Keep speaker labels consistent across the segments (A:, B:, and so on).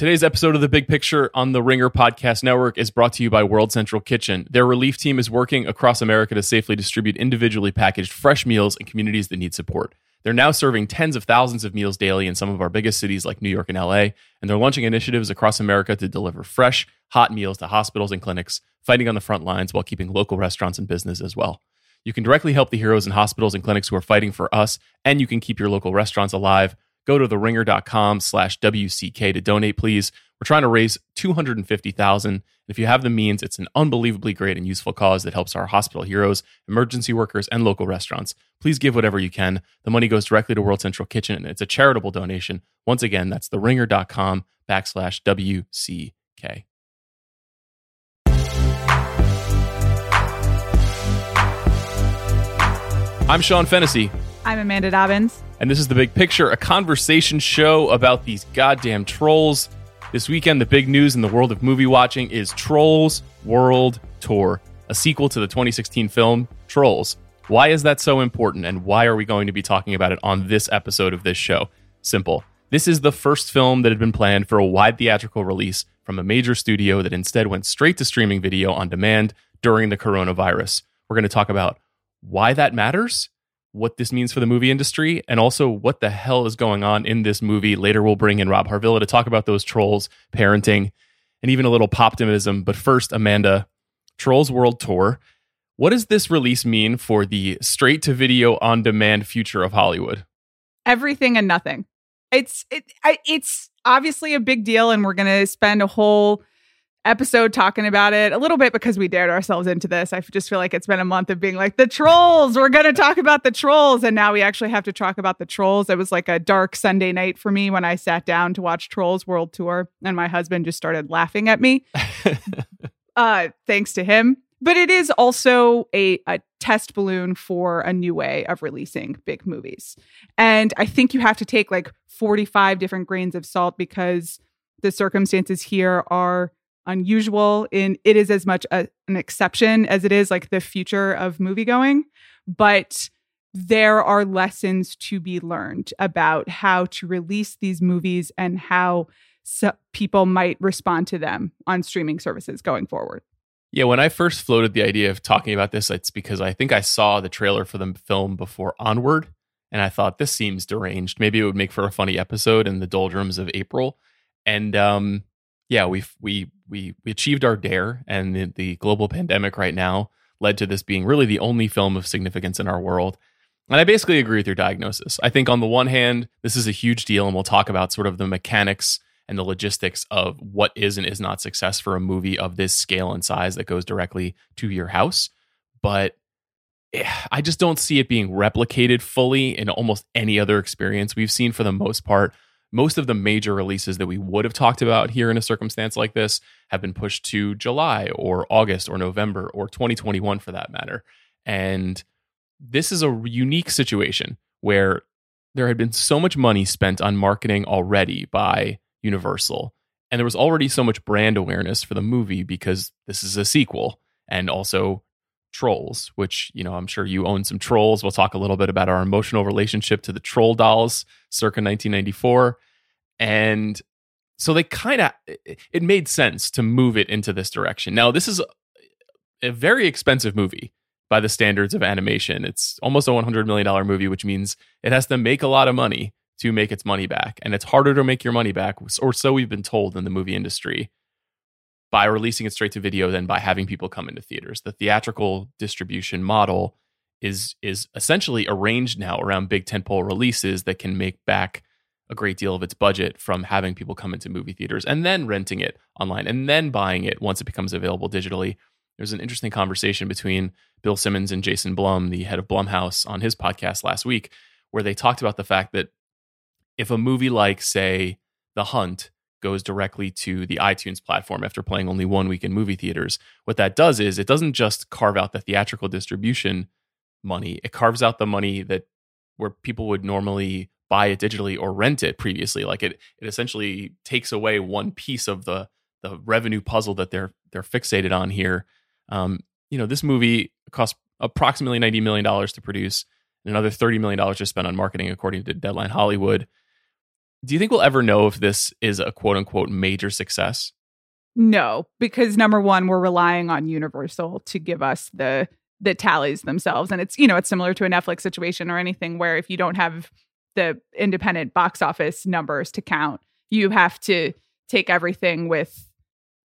A: Today's episode of The Big Picture on the Ringer Podcast Network is brought to you by World Central Kitchen. Their relief team is working across America to safely distribute individually packaged fresh meals in communities that need support. They're now serving tens of thousands of meals daily in some of our biggest cities like New York and LA, and they're launching initiatives across America to deliver fresh, hot meals to hospitals and clinics, fighting on the front lines while keeping local restaurants and business as well. You can directly help the heroes in hospitals and clinics who are fighting for us, and you can keep your local restaurants alive. Go to theringer.com slash WCK to donate, please. We're trying to raise 250000 If you have the means, it's an unbelievably great and useful cause that helps our hospital heroes, emergency workers, and local restaurants. Please give whatever you can. The money goes directly to World Central Kitchen, and it's a charitable donation. Once again, that's theringer.com backslash WCK. I'm Sean Fennessey.
B: I'm Amanda Dobbins.
A: And this is The Big Picture, a conversation show about these goddamn trolls. This weekend, the big news in the world of movie watching is Trolls World Tour, a sequel to the 2016 film Trolls. Why is that so important, and why are we going to be talking about it on this episode of this show? Simple. This is the first film that had been planned for a wide theatrical release from a major studio that instead went straight to streaming video on demand during the coronavirus. We're going to talk about why that matters, what this means for the movie industry, and also what the hell is going on in this movie. Later, we'll bring in Rob Harvilla to talk about those trolls, parenting, and even a little poptimism. But first, Amanda, Trolls World Tour. What does this release mean for the straight to video on demand future of Hollywood?
B: Everything and nothing. It's it, it's obviously a big deal, and we're going to spend a whole episode talking about it a little bit because we dared ourselves into this. I just feel like it's been a month of being like the trolls. We're going to talk about the trolls and now we actually have to talk about the trolls. It was like a dark Sunday night for me when I sat down to watch Trolls World Tour and my husband just started laughing at me. uh thanks to him. But it is also a, a test balloon for a new way of releasing big movies. And I think you have to take like 45 different grains of salt because the circumstances here are unusual in it is as much a, an exception as it is like the future of movie going but there are lessons to be learned about how to release these movies and how so people might respond to them on streaming services going forward.
A: Yeah when i first floated the idea of talking about this it's because i think i saw the trailer for the film before onward and i thought this seems deranged. Maybe it would make for a funny episode in the doldrums of april. And um yeah, we we we we achieved our dare, and the, the global pandemic right now led to this being really the only film of significance in our world. And I basically agree with your diagnosis. I think on the one hand, this is a huge deal, and we'll talk about sort of the mechanics and the logistics of what is and is not success for a movie of this scale and size that goes directly to your house. But eh, I just don't see it being replicated fully in almost any other experience we've seen for the most part most of the major releases that we would have talked about here in a circumstance like this have been pushed to July or August or November or 2021 for that matter. And this is a unique situation where there had been so much money spent on marketing already by Universal. And there was already so much brand awareness for the movie because this is a sequel and also trolls, which, you know, I'm sure you own some trolls. We'll talk a little bit about our emotional relationship to the troll dolls circa 1994. And so they kind of, it made sense to move it into this direction. Now, this is a, a very expensive movie by the standards of animation. It's almost a $100 million movie, which means it has to make a lot of money to make its money back. And it's harder to make your money back, or so we've been told in the movie industry by releasing it straight to video than by having people come into theaters. The theatrical distribution model is is essentially arranged now around big tentpole releases that can make back a great deal of its budget from having people come into movie theaters and then renting it online and then buying it once it becomes available digitally. There's an interesting conversation between Bill Simmons and Jason Blum, the head of Blumhouse, on his podcast last week, where they talked about the fact that if a movie like, say, The Hunt goes directly to the iTunes platform after playing only one week in movie theaters. What that does is it doesn't just carve out the theatrical distribution money, it carves out the money that where people would normally buy it digitally or rent it previously. Like it it essentially takes away one piece of the the revenue puzzle that they're they're fixated on here. Um, you know, this movie cost approximately ninety million dollars to produce, and another thirty million dollars to spend on marketing, according to Deadline Hollywood Do you think we'll ever know if this is a quote unquote major success?
B: No, because number one, we're relying on Universal to give us the the tallies themselves. And it's, you know, it's similar to a Netflix situation or anything where if you don't have the independent box office numbers to count, you have to take everything with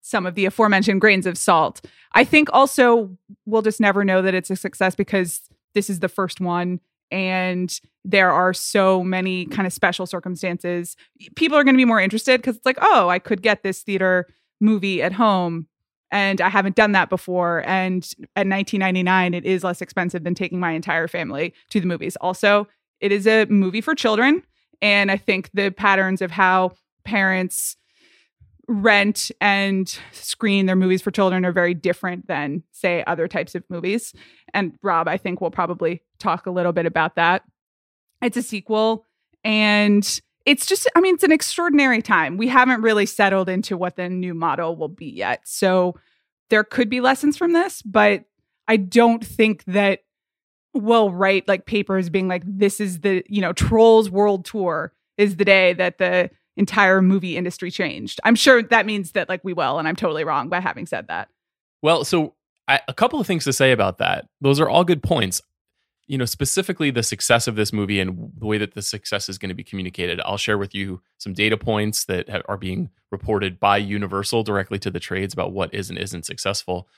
B: some of the aforementioned grains of salt. I think also we'll just never know that it's a success because this is the first one and there are so many kind of special circumstances. People are going to be more interested because it's like, oh, I could get this theater movie at home and I haven't done that before. And at 19.99, it is less expensive than taking my entire family to the movies. Also, it is a movie for children, and I think the patterns of how parents rent and screen their movies for children are very different than say other types of movies. And rob i think will probably talk a little bit about that. It's a sequel and it's just i mean it's an extraordinary time. We haven't really settled into what the new model will be yet. So there could be lessons from this but i don't think that we'll write like papers being like this is the you know trolls world tour is the day that the entire movie industry changed. I'm sure that means that like we will, and I'm totally wrong by having said that.
A: Well, so I, a couple of things to say about that. Those are all good points. You know, specifically the success of this movie and the way that the success is going to be communicated. I'll share with you some data points that are being reported by Universal directly to the trades about what is and isn't successful.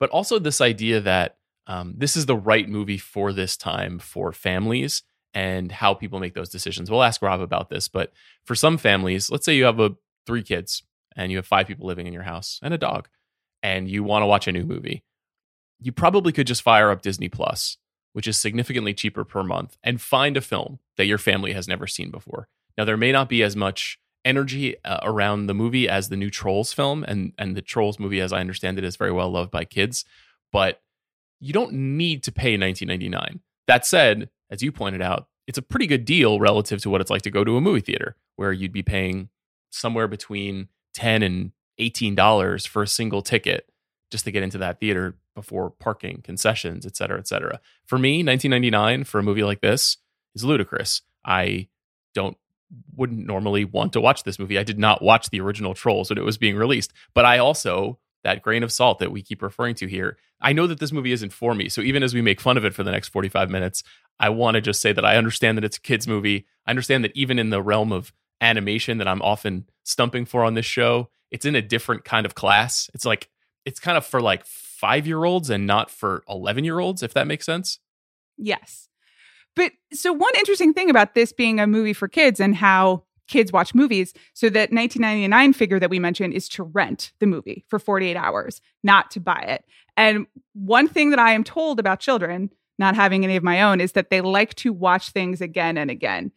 A: But also this idea that um, this is the right movie for this time for families and how people make those decisions. We'll ask Rob about this, but for some families, let's say you have a three kids and you have five people living in your house and a dog and you want to watch a new movie. You probably could just fire up Disney Plus, which is significantly cheaper per month and find a film that your family has never seen before. Now there may not be as much energy uh, around the movie as the new Trolls film and and the Trolls movie as I understand it is very well loved by kids, but you don't need to pay 19.99. That said, as you pointed out, it's a pretty good deal relative to what it's like to go to a movie theater, where you'd be paying somewhere between 10 and $18 for a single ticket just to get into that theater before parking, concessions, et cetera, et cetera. For me, 1999 for a movie like this is ludicrous. I don't wouldn't normally want to watch this movie. I did not watch the original Trolls when it was being released, but I also that grain of salt that we keep referring to here. I know that this movie isn't for me. So even as we make fun of it for the next 45 minutes, I want to just say that I understand that it's a kids movie. I understand that even in the realm of animation that I'm often stumping for on this show, it's in a different kind of class. It's like it's kind of for like 5-year-olds and not for 11-year-olds if that makes sense.
B: Yes. But so one interesting thing about this being a movie for kids and how kids watch movies. So that 1999 figure that we mentioned is to rent the movie for 48 hours, not to buy it. And one thing that I am told about children, not having any of my own, is that they like to watch things again and again.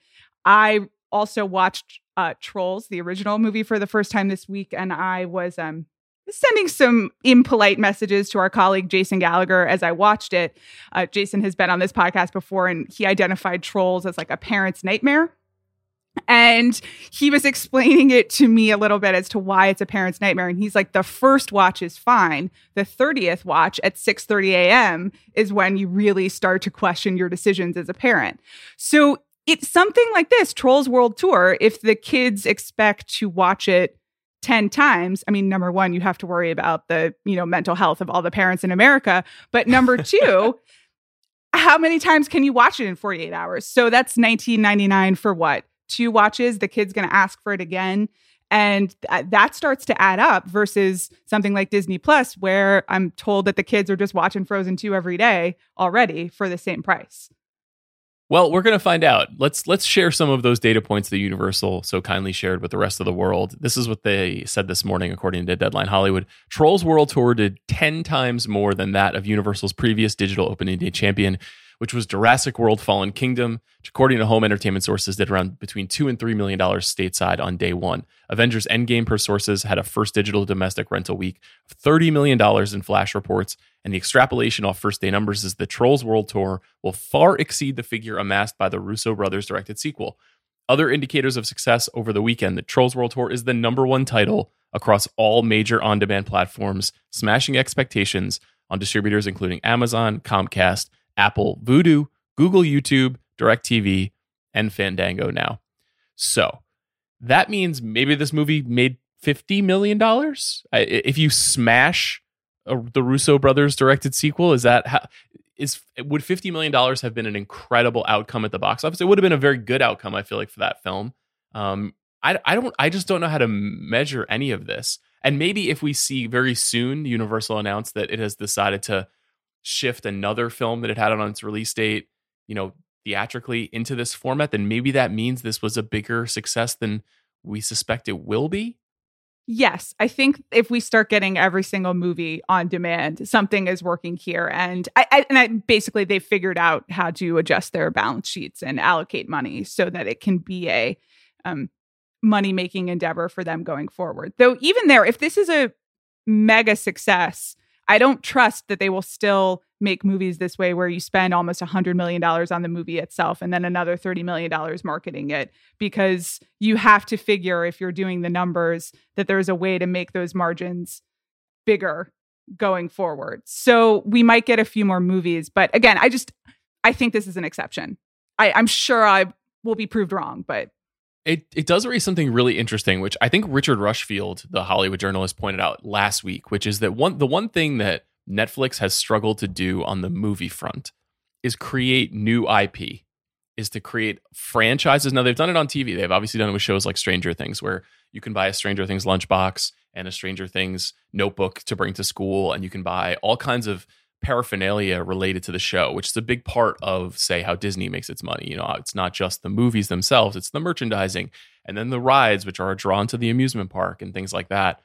B: I also watched uh, Trolls, the original movie, for the first time this week, and I was um, sending some impolite messages to our colleague Jason Gallagher as I watched it. Uh, Jason has been on this podcast before, and he identified Trolls as like a parent's nightmare and he was explaining it to me a little bit as to why it's a parent's nightmare. And he's like the first watch is fine. The 30th watch at 6:30 a.m. is when you really start to question your decisions as a parent. So it's something like this trolls world tour if the kids expect to watch it 10 times i mean number 1 you have to worry about the you know mental health of all the parents in america. But number 2 how many times can you watch it in 48 hours? So that's 19.99 for what two watches, the kid's going to ask for it again. And th- uh, that starts to add up versus something like Disney Plus, where I'm told that the kids are just watching Frozen 2 every day already for the same price.
A: Well, we're going to find out. Let's let's share some of those data points that Universal so kindly shared with the rest of the world. This is what they said this morning, according to Deadline Hollywood. Trolls World Tour did ten times more than that of Universal's previous digital opening day champion, which was Jurassic World Fallen Kingdom, which according to home entertainment sources did around between 2 and 3 million dollars stateside on day 1. Avengers Endgame per sources had a first digital domestic rental week of 30 million dollars in flash reports, and the extrapolation off first day numbers is the Trolls World Tour will far exceed the figure amassed by the Russo brothers directed sequel. Other indicators of success over the weekend, the Trolls World Tour is the number 1 title across all major on-demand platforms, smashing expectations on distributors including Amazon, Comcast, Apple, Vudu, Google YouTube, DirecTV, and Fandango now. So, that means maybe this movie made fifty million dollars. If you smash the Russo brothers directed sequel, is that how? Is would fifty million dollars have been an incredible outcome at the box office? It would have been a very good outcome, I feel like, for that film. Um, I, I don't, I just don't know how to measure any of this. And maybe if we see very soon Universal announce that it has decided to shift another film that it had on its release date, you know, theatrically into this format, then maybe that means this was a bigger success than we suspect it will be.
B: Yes, I think if we start getting every single movie on demand, something is working here, and I, I and I basically they figured out how to adjust their balance sheets and allocate money so that it can be a um, money making endeavor for them going forward. Though even there, if this is a mega success, I don't trust that they will still make movies this way where you spend almost $100 million on the movie itself and then another $30 million marketing it because you have to figure if you're doing the numbers that there's a way to make those margins bigger going forward. So we might get a few more movies, but again, I just I think this is an exception. I, I'm sure I will be proved wrong, but
A: it it does raise something really interesting, which I think Richard Rushfield, the Hollywood journalist, pointed out last week, which is that one the one thing that Netflix has struggled to do on the movie front is create new IP, is to create franchises. Now they've done it on TV. They've obviously done it with shows like Stranger Things, where you can buy a Stranger Things lunchbox and a Stranger Things notebook to bring to school, and you can buy all kinds of paraphernalia related to the show, which is a big part of, say, how Disney makes its money. You know, it's not just the movies themselves, it's the merchandising and then the rides, which are drawn to the amusement park and things like that.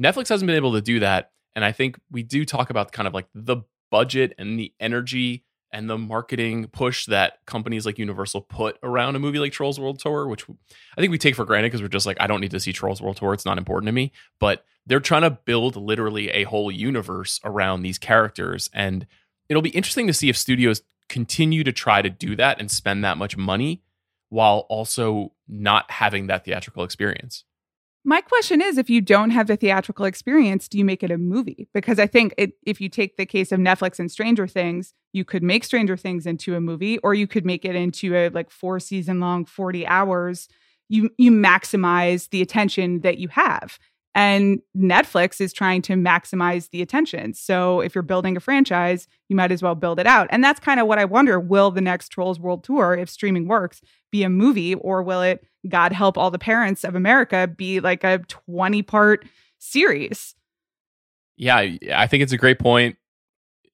A: Netflix hasn't been able to do that. And I think we do talk about kind of like the budget and the energy and the marketing push that companies like Universal put around a movie like Trolls World Tour, which I think we take for granted because we're just like, I don't need to see Trolls World Tour. It's not important to me. But they're trying to build literally a whole universe around these characters. And it'll be interesting to see if studios continue to try to do that and spend that much money while also not having that theatrical experience.
B: My question is if you don't have the theatrical experience, do you make it a movie? Because I think it, if you take the case of Netflix and Stranger Things, you could make Stranger Things into a movie or you could make it into a like 4 season long 40 hours. You you maximize the attention that you have. And Netflix is trying to maximize the attention. So if you're building a franchise, you might as well build it out. And that's kind of what I wonder will the next Trolls World Tour, if streaming works, be a movie or will it, God help all the parents of America, be like a 20 part series?
A: Yeah, I think it's a great point.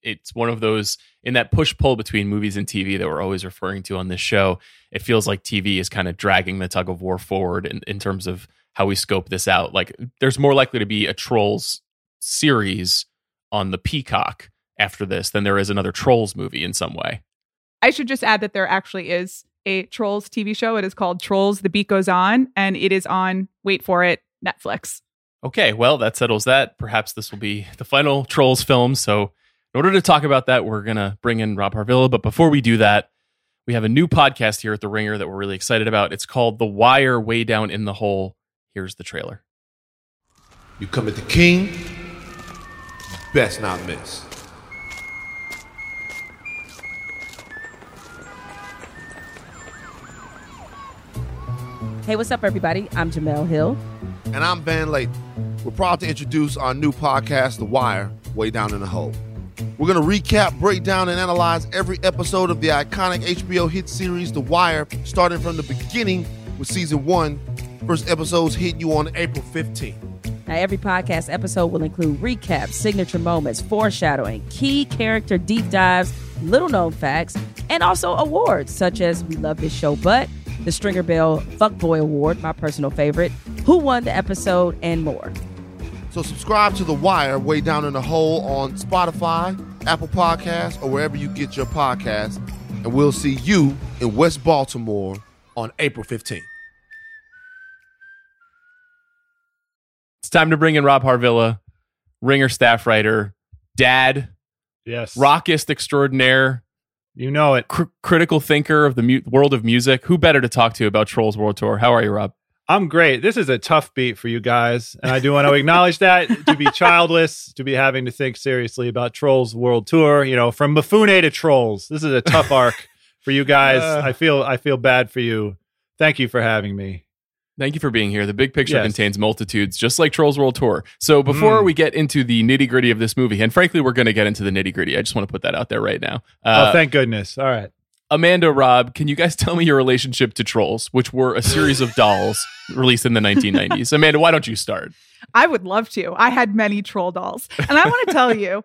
A: It's one of those in that push pull between movies and TV that we're always referring to on this show. It feels like TV is kind of dragging the tug of war forward in, in terms of how we scope this out. Like there's more likely to be a Trolls series on the Peacock after this than there is another Trolls movie in some way.
B: I should just add that there actually is a Trolls TV show. It is called Trolls The Beat Goes On, and it is on, wait for it, Netflix.
A: Okay, well, that settles that. Perhaps this will be the final Trolls film. So, in order to talk about that, we're going to bring in Rob Harvilla. But before we do that, we have a new podcast here at The Ringer that we're really excited about. It's called The Wire Way Down in the Hole. Here's the trailer.
C: You come at the king, best not miss.
D: Hey, what's up, everybody? I'm Jemele Hill.
C: And I'm Van Lathan. We're proud to introduce our new podcast, The Wire, Way Down in the Hole. We're going to recap, break down, and analyze every episode of the iconic HBO hit series, The Wire, starting from the beginning with season one First episodes hit you on April 15th.
D: Now, every podcast episode will include recaps, signature moments, foreshadowing, key character deep dives, little known facts, and also awards such as We Love This Show But, the Stringer Bell Fuckboy Award, my personal favorite, Who Won the Episode, and more.
C: So, subscribe to The Wire way down in the hole on Spotify, Apple Podcasts, or wherever you get your podcasts. And we'll see you in West Baltimore on April 15th.
A: It's time to bring in Rob Harvilla, Ringer staff writer, dad,
E: yes,
A: rockist extraordinaire.
E: You know it.
A: Cr- critical thinker of the mu- world of music. Who better to talk to about Trolls World Tour? How are you, Rob?
E: I'm great. This is a tough beat for you guys, and I do want to acknowledge that to be childless, to be having to think seriously about Trolls World Tour. You know, from Mifune to Trolls, this is a tough arc for you guys. Uh, I feel I feel bad for you. Thank you for having me.
A: Thank you for being here. The big picture
E: Yes.
A: contains multitudes, just like Trolls World Tour. So before
E: Mm.
A: we get into the nitty gritty of this movie, and frankly, we're going to get into the nitty gritty. I just want to put that out there right now. Uh,
E: oh, thank goodness. All right.
A: Amanda, Rob, can you guys tell me your relationship to Trolls, which were a series of dolls released in the 1990s? Amanda, why don't you start?
B: I would love to. I had many troll dolls. And I want to tell you,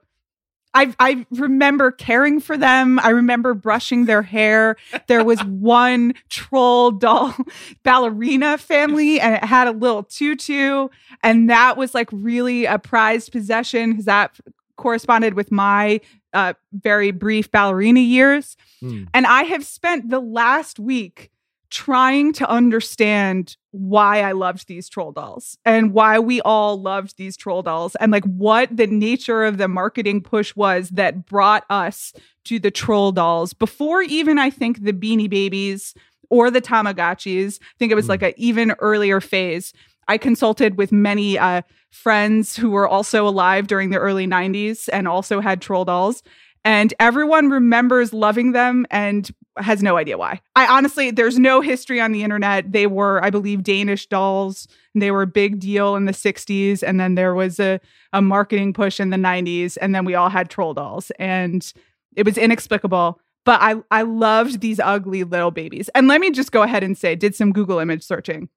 B: I I remember caring for them. I remember brushing their hair. There was one troll doll ballerina family and it had a little tutu and that was like really a prized possession because that corresponded with my uh, very brief ballerina years.
E: Hmm.
B: And I have spent the last week trying to understand why I loved these troll dolls and why we all loved these troll dolls and like what the nature of the marketing push was that brought us to the troll dolls before even I think the beanie babies or the Tamagotchis. I think it was
E: Hmm.
B: like an even earlier phase. I consulted with many uh, friends who were also alive during the early 90s and also had troll dolls. And everyone remembers loving them and has no idea why. I honestly, there's no history on the internet. They were, I believe, Danish dolls. And they were a big deal in the 60s. And then there was a, a marketing push in the 90s. And then we all had troll dolls. And it was inexplicable. But I, I loved these ugly little babies. And let me just go ahead and say, did some Google image searching.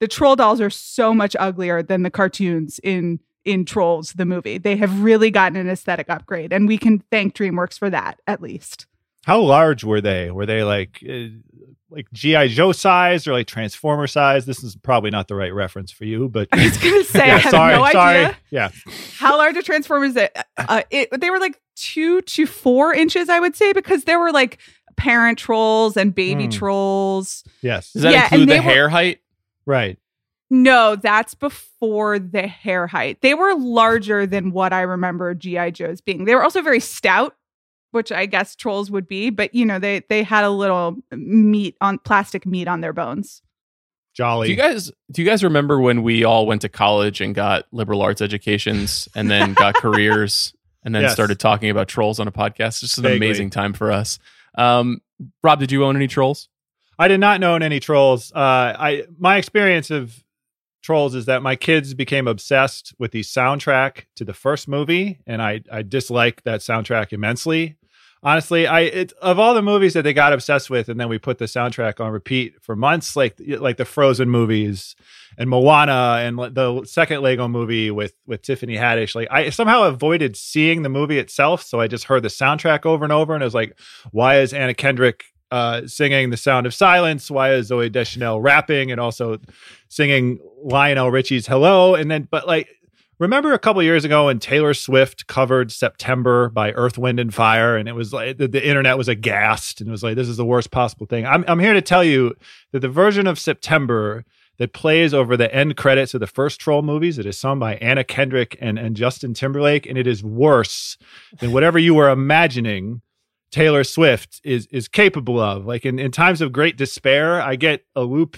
B: The troll dolls are so much uglier than the cartoons in in Trolls the movie. They have really gotten an aesthetic upgrade, and we can thank DreamWorks for that at least.
E: How large were they? Were they like uh, like GI Joe size or like Transformer size? This is probably not the right reference for you, but
B: I was gonna say I
E: yeah,
B: have
E: sorry,
B: no
E: sorry.
B: idea
E: Yeah,
B: how large are Transformers? is it. Uh, it. They were like two to four inches, I would say, because there were like parent trolls and baby
E: Hmm.
B: trolls.
E: yes,
A: Does that
B: Yeah,
A: include the
B: they were-
A: hair height?
E: right.
B: No, that's before the hair height. They were larger than what I remember GI Joes being. They were also very stout, which I guess trolls would be, but you know, they they had a little meat on plastic meat on their bones.
E: Jolly.
A: Do you guys do you guys remember when we all went to college and got liberal arts educations and then got careers and then
E: Yes.
A: started talking about trolls on a podcast? Just an
E: Vaguely.
A: amazing time for us. Um, Rob, did you own any trolls?
E: I did not own any trolls. Uh, I my experience of trolls is that my kids became obsessed with the soundtrack to the first movie, and I I dislike that soundtrack immensely. Honestly, I it, of all the movies that they got obsessed with, and then we put the soundtrack on repeat for months, like like the Frozen movies and Moana and the second Lego movie with with Tiffany Haddish. Like I somehow avoided seeing the movie itself, so I just heard the soundtrack over and over, and I was like, why is Anna Kendrick uh, singing "The Sound of Silence"? Why is Zooey Deschanel rapping and also singing Lionel Richie's "Hello"? And then, but like, remember a couple years ago when Taylor Swift covered "September" by Earth, Wind, and Fire, and it was like the, the internet was aghast and it was like, this is the worst possible thing. I'm I'm here to tell you that the version of "September." That plays over the end credits of the first Troll movies. It is sung by Anna Kendrick and, and Justin Timberlake, and it is worse than whatever you were imagining Taylor Swift is is capable of. Like in, in times of great despair, I get a loop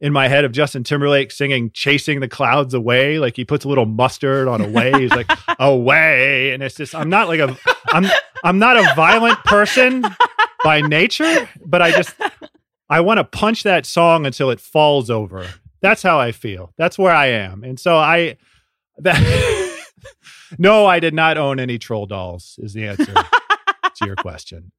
E: in my head of Justin Timberlake singing Chasing the Clouds Away. Like he puts a little mustard on away. He's like, away. And it's just I'm not like a I'm I'm not a violent person by nature, but I just I want to punch that song until it falls over. That's how I feel. That's where I am. And so I that No, I did not own any troll dolls is the answer to your question.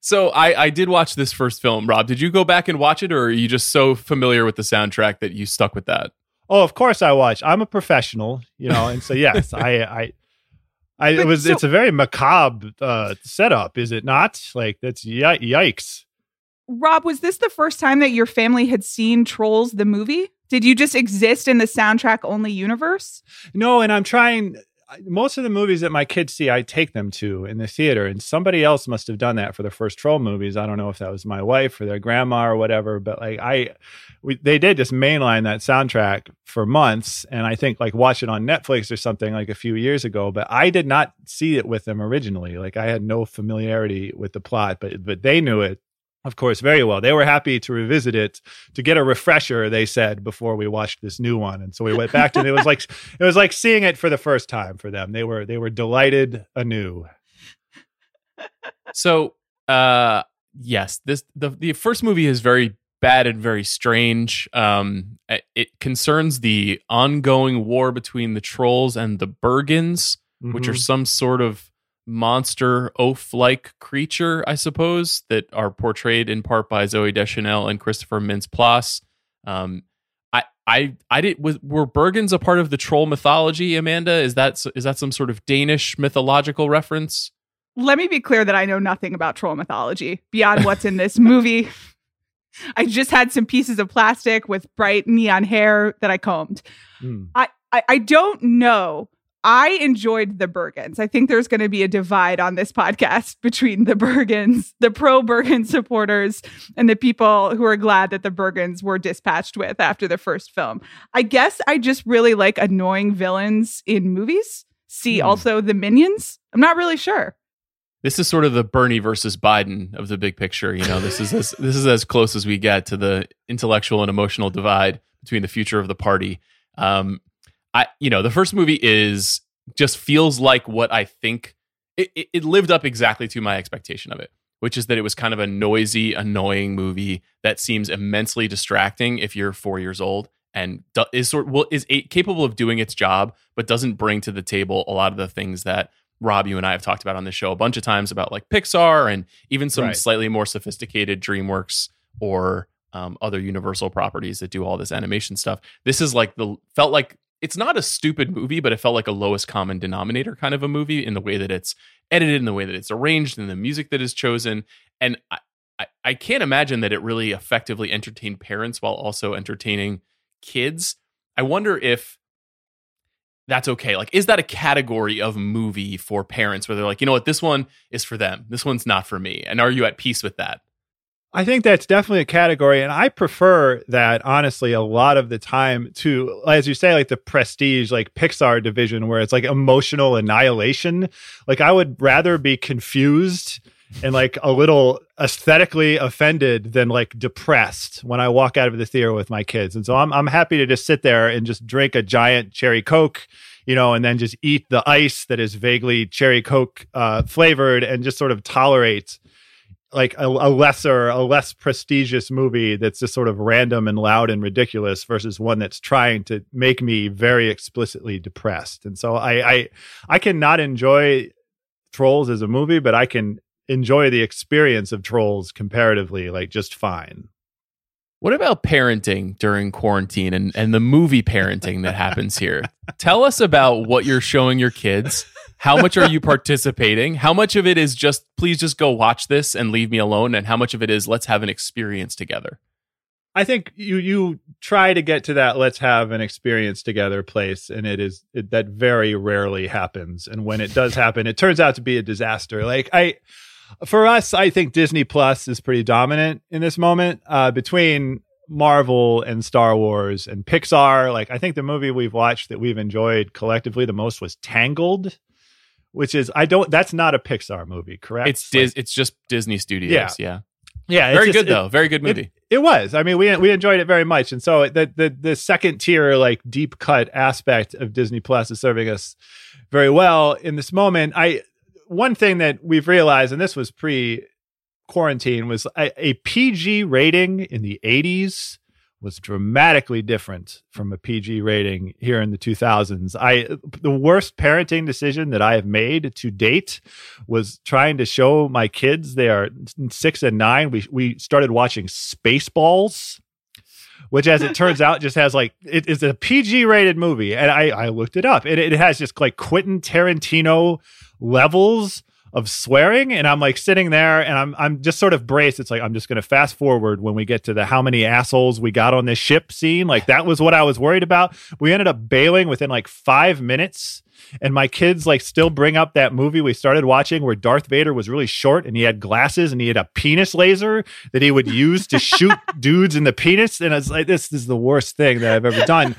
A: So I, I did watch this first film. Rob, did you go back and watch it, or are you just so familiar with the soundtrack that you stuck with that?
E: Oh, of course I watch. I'm a professional, you know, and so yes, I, I, I. It was.
B: so-
E: it's a very macabre uh, setup, is it not? Like that's y- yikes.
B: Rob, was this the first time that your family had seen Trolls the movie? Did you just exist in the soundtrack only universe?
E: No, and I'm trying. Most of the movies that my kids see, I take them to in the theater, and somebody else must have done that for the first troll movies. I don't know if that was my wife or their grandma or whatever, but like I, we, they did just mainline that soundtrack for months, and I think like watch it on Netflix or something like a few years ago. But I did not see it with them originally. Like I had no familiarity with the plot, but but they knew it. Of course, very well. They were happy to revisit it to get a refresher. They said before we watched this new one, and so we went back to it. It was like it was like seeing it for the first time for them. They were they were delighted anew.
A: So, uh, yes, this the the first movie is very bad and very strange. Um, it concerns the ongoing war between the trolls and the Bergens, mm-hmm. which are mm-hmm. some sort of monster oaf-like creature, I suppose, that are portrayed in part by Zooey Deschanel and Christopher Mintz-Plasse. Um, I, I, I did. Was, were Bergens a part of the troll mythology? Amanda, is that is that some sort of Danish mythological reference?
B: Let me be clear that I know nothing about troll mythology beyond what's in this movie. I just had some pieces of plastic with bright neon hair that I combed. Mm. I, I, I don't know I enjoyed the Bergens. I think there's going to be a divide on this podcast between the Bergens, the pro Bergen supporters, and the people who are glad that the Bergens were dispatched with after the first film. I guess I just really like annoying villains in movies. See hmm. also the minions. I'm not really sure.
A: This is sort of the Bernie versus Biden of the big picture. You know, this is as, this is as close as we get to the intellectual and emotional divide between the future of the party. Um, I, you know, the first movie is just feels like what I think it, it, it lived up exactly to my expectation of it, which is that it was kind of a noisy, annoying movie that seems immensely distracting if you're four years old and is sort well is a, capable of doing its job, but doesn't bring to the table a lot of the things that Rob, you and I have talked about on this show a bunch of times about like Pixar and even some right. slightly more sophisticated DreamWorks or um, other Universal properties that do all this animation stuff. This is like the felt like it's not a stupid movie, but it felt like a lowest common denominator kind of a movie in the way that it's edited, in the way that it's arranged, and the music that is chosen. And I, I, I can't imagine that it really effectively entertained parents while also entertaining kids. I wonder if that's okay. Like, is that a category of movie for parents where they're like, you know what, this one is for them, this one's not for me? And are you at peace with that?
E: I think that's definitely a category. And I prefer that, honestly, a lot of the time to, as you say, like the prestige, like Pixar division, where it's like emotional annihilation. Like, I would rather be confused and like a little aesthetically offended than like depressed when I walk out of the theater with my kids. And so I'm, I'm happy to just sit there and just drink a giant cherry Coke you know, and then just eat the ice that is vaguely cherry coke uh, flavored and just sort of tolerate like a, a, lesser, a less prestigious movie that's just sort of random and loud and ridiculous versus one that's trying to make me very explicitly depressed. And so I, I, I cannot enjoy Trolls as a movie, but I can enjoy the experience of Trolls comparatively, like just fine.
A: What about parenting during quarantine and, and the movie parenting that happens here? Tell us about what you're showing your kids how much are you participating? How much of it is just please just go watch this and leave me alone? And how much of it is let's have an experience together?
E: I think you you try to get to that let's have an experience together place and it is it, that very rarely happens and when it does happen it turns out to be a disaster. Like I for us I think Disney Plus is pretty dominant in this moment uh, between Marvel and Star Wars and Pixar. Like I think the movie we've watched that we've enjoyed collectively the most was Tangled which is I don't. That's not a Pixar movie, correct?
A: It's Dis, like, it's just Disney Studios.
E: Yeah,
A: yeah,
E: yeah.
A: Very
E: just,
A: good though. Very good movie.
E: It, it, was. I mean, we we enjoyed it very much, and so the the the second tier like deep cut aspect of Disney Plus is serving us very well in this moment. I one thing that we've realized, and this was pre quarantine, was a, a PG rating in the eighties was dramatically different from a PG rating here in the 2000s. I the worst parenting decision that I have made to date was trying to show my kids they are 6 and 9 we we started watching Spaceballs which as it turns out just has like it is a PG rated movie and I I looked it up. It it has just like Quentin Tarantino levels of swearing and I'm like sitting there and I'm I'm just sort of braced. It's like I'm just going to fast forward when we get to the how many assholes we got on this ship scene. Like that was what I was worried about. We ended up bailing within like 5 minutes and my kids like still bring up that movie we started watching where Darth Vader was really short and he had glasses and he had a penis laser that he would use to shoot dudes in the penis and I was like this, this is the worst thing that I've ever done.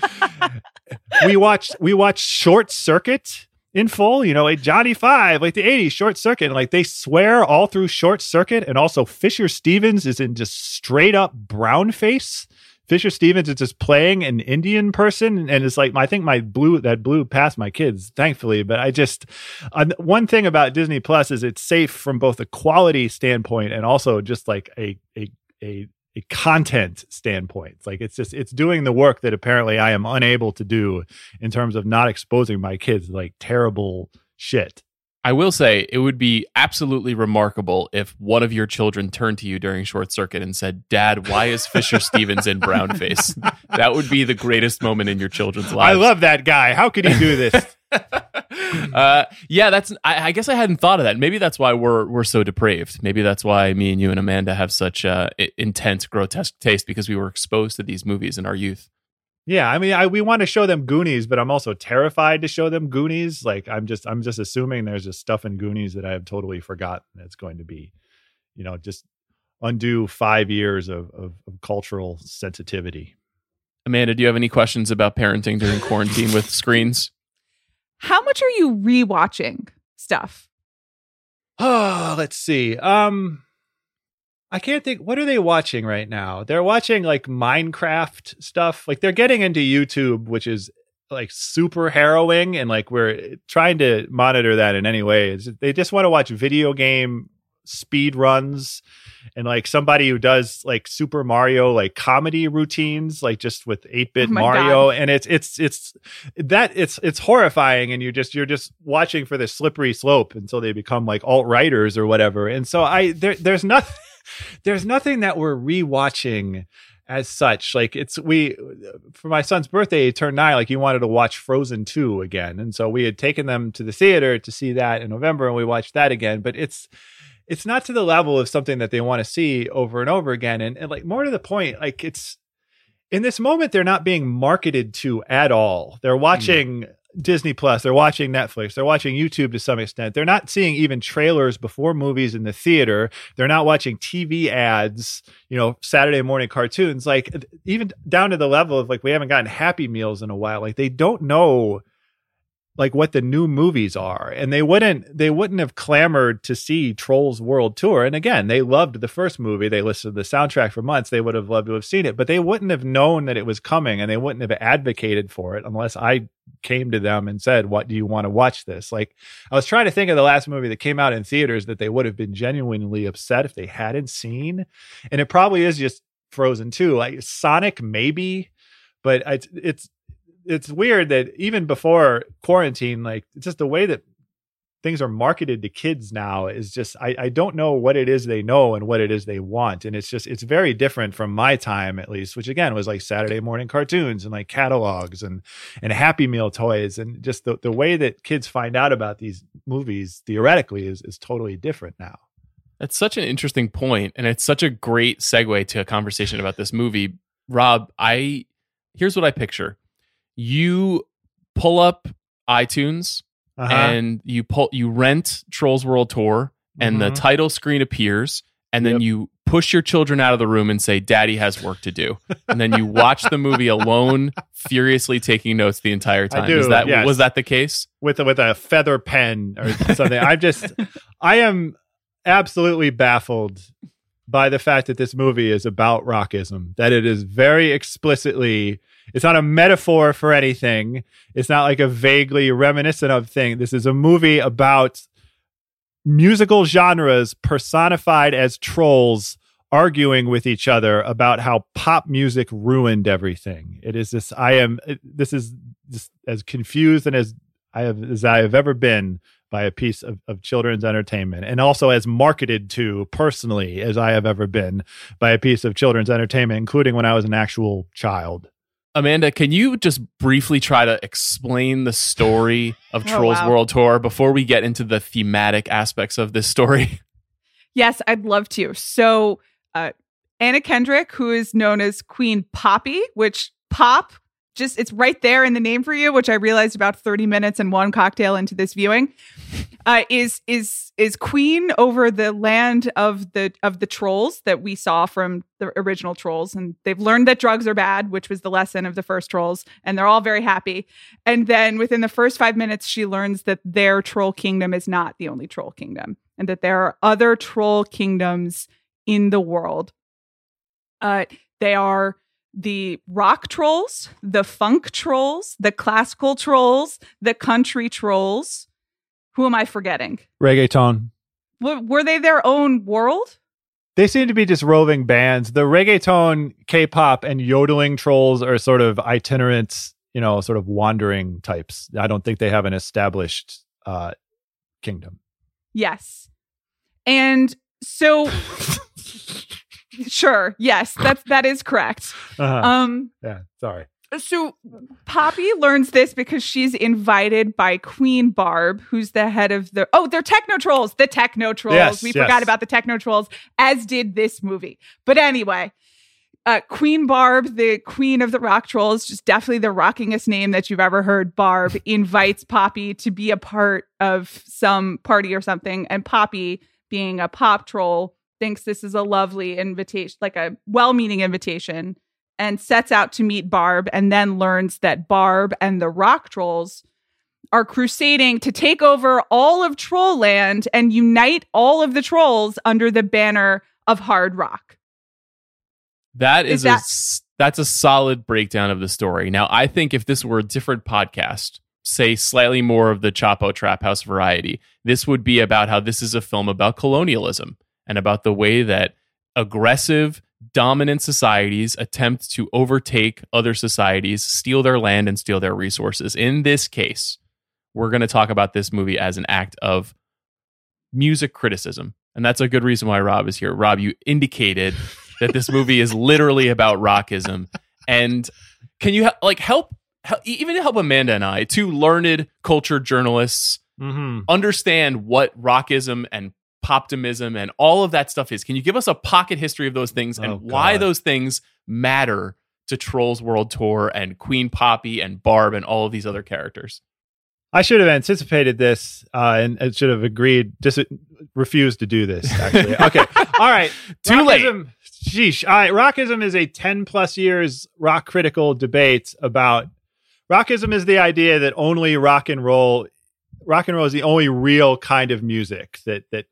E: we watched we watched Short Circuit in full, you know, like Johnny Five, like the 80s, Short Circuit. like they swear all through Short Circuit. And also Fisher Stevens is in just straight up brown face. Fisher Stevens is just playing an Indian person, and it's like I think my blue that blew past my kids, thankfully. But I just uh, one thing about Disney Plus is it's safe from both a quality standpoint and also just like a a a a content standpoint. Like it's just it's doing the work that apparently I am unable to do in terms of not exposing my kids like terrible shit.
A: I will say it would be absolutely remarkable if one of your children turned to you during short circuit and said, Dad, why is Fisher Stevens in brown face? That would be the greatest moment in your children's lives.
E: I love that guy. How could he do this?
A: uh, yeah, that's. I, I, guess I hadn't thought of that. Maybe that's why we're we're so depraved. Maybe that's why me and you and Amanda have such uh, intense, grotesque taste because we were exposed to these movies in our youth.
E: Yeah, I mean, I, we want to show them Goonies, but I'm also terrified to show them Goonies. Like, I'm just, I'm just assuming there's just stuff in Goonies that I have totally forgotten. It's going to be, you know, just undo five years of, of, of cultural sensitivity.
A: Amanda, do you have any questions about parenting during quarantine with screens?
B: How much are you rewatching stuff?
E: Oh, let's see. Um, I can't think. What are they watching right now? They're watching like Minecraft stuff. Like they're getting into YouTube, which is like super harrowing, and like we're trying to monitor that in any way. They just want to watch video game speed runs and like somebody who does like Super Mario like comedy routines, like just with eight bit oh Mario, God. and it's it's it's that it's it's horrifying, and you just you're just watching for this slippery slope until they become like alt writers or whatever. And so I there there's nothing there's nothing that we're rewatching as such. Like it's we for my son's birthday, he turned nine. Like he wanted to watch Frozen two again, and so we had taken them to the theater to see that in November, and we watched that again. But it's it's not to the level of something that they want to see over and over again. And, and like more to the point, like it's in this moment they're not being marketed to at all. They're hmm. watching mm. Disney Plus, they're watching Netflix, they're watching YouTube to some extent. They're not seeing even trailers before movies in the theater. They're not watching TV ads, you know, Saturday morning cartoons, like even down to the level of like we haven't gotten happy meals in a while. Like they don't know like what the new movies are. And they wouldn't they wouldn't have clamored to see trolls world tour. And again they loved the first movie. They listened to the soundtrack for months. They would have loved to have seen it. But they wouldn't have known that it was coming and they wouldn't have advocated for it unless i came to them and said what do you want to watch this? Like i was trying to think of the last movie that came out in theaters that they would have been genuinely upset if they hadn't seen. And it probably is just frozen 2 like sonic maybe but it's it's it's weird that even before quarantine, like just the way that things are marketed to kids now is just I, I don't know what it is they know and what it is they want. And it's just it's very different from my time at least which again was like saturday morning cartoons and like catalogs and and happy meal toys. And just the, the way that kids find out about these movies theoretically is is totally different now.
A: That's such an interesting point and it's such a great segue to a conversation about this movie. Rob i here's what i picture you pull up iTunes uh-huh. and you pull you rent Trolls World Tour and mm-hmm. the title screen appears and then yep. you push your children out of the room and say daddy has work to do and then you watch the movie alone furiously taking notes the entire time
E: do,
A: is that
E: yes.
A: was that the case
E: with a, with a feather pen or something i'm just i am absolutely baffled by the fact that this movie is about rockism that it is very explicitly it's not a metaphor for anything. It's not like a vaguely reminiscent of thing. This is a movie about musical genres personified as trolls arguing with each other about how pop music ruined everything. It is this I am this is just as confused and as I have as I have ever been by a piece of, of children's entertainment and also as marketed to personally as I have ever been by a piece of children's entertainment, including when I was an actual child.
A: Amanda, can you just briefly try to explain the story of oh, Trolls wow. World Tour before we get into the thematic aspects of this story?
B: Yes, I'd love to. So, uh, Anna Kendrick, who is known as Queen Poppy, which pop just it's right there in the name for you, which I realized about 30 minutes and one cocktail into this viewing, uh, is is is queen over the land of the of the trolls that we saw from the original trolls, and they've learned that drugs are bad, which was the lesson of the first trolls, and they're all very happy. And then within the first five minutes, she learns that their troll kingdom is not the only troll kingdom, and that there are other troll kingdoms in the world. Uh, they are the rock trolls, the funk trolls, the classical trolls, the country trolls. Who am I forgetting?
E: Reggaeton.
B: W- were they their own world?
E: they seem to be just roving bands. The reggaeton, K-pop, and yodeling trolls are sort of itinerant, you know, sort of wandering types. I don't think they have an established uh, kingdom.
B: Yes. And so sure, yes, that's that is correct.
E: Uh-huh.
B: Um
E: yeah, sorry.
B: so Poppy learns this because she's invited by Queen Barb, who's the head of the oh, they're techno trolls. The techno trolls.
E: Yes,
B: we
E: yes.
B: forgot about the techno trolls, as did this movie. But anyway, uh, Queen Barb, the queen of the rock trolls, just definitely the rockingest name that you've ever heard. Barb invites Poppy to be a part of some party or something, and Poppy, being a pop troll, thinks this is a lovely invitation, like a well-meaning invitation, and sets out to meet Barb, and then learns that Barb and the rock trolls are crusading to take over all of Trollland and unite all of the trolls under the banner of hard rock.
A: That
B: Is
A: is,
B: that-
A: a that's a solid breakdown of the story. Now, I think if this were a different podcast, say slightly more of the Chapo Trap House variety, this would be about how this is a film about colonialism and about the way that aggressive, dominant societies attempt to overtake other societies, steal their land, and steal their resources. In this case, we're going to talk about this movie as an act of music criticism. And that's a good reason why Rob is here. Rob, you indicated that this movie is literally about rockism. And can you like help, help even help Amanda and I, two learned culture journalists,
E: Mm-hmm.
A: understand what rockism and poptimism and all of that stuff is? Can you give us a pocket history of those things and
E: Oh,
A: why those things matter to Trolls World Tour and Queen Poppy and Barb and all of these other characters?
E: I should have anticipated this uh, and, and should have agreed, just refused to do this. Actually, okay, all right.
A: Too late.
E: Rockism, Sheesh. All right, rockism is a ten plus years rock critical debate about. Rockism is the idea that only rock and roll, rock and roll is the only real kind of music that that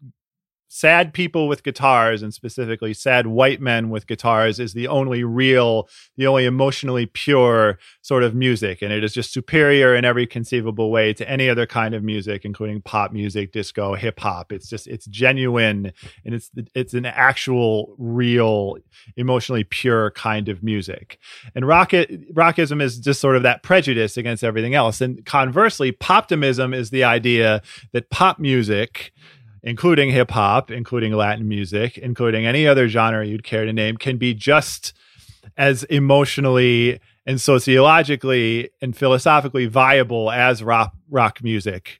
E: sad people with guitars and specifically sad white men with guitars is the only real, the only emotionally pure sort of music, and it is just superior in every conceivable way to any other kind of music, including pop music, disco, hip hop. It's just it's genuine and it's it's an actual, real, emotionally pure kind of music. And rock rockism is just sort of that prejudice against everything else. And conversely, poptimism is the idea that pop music including hip hop, including Latin music, including any other genre you'd care to name, can be just as emotionally and sociologically and philosophically viable as rock rock music.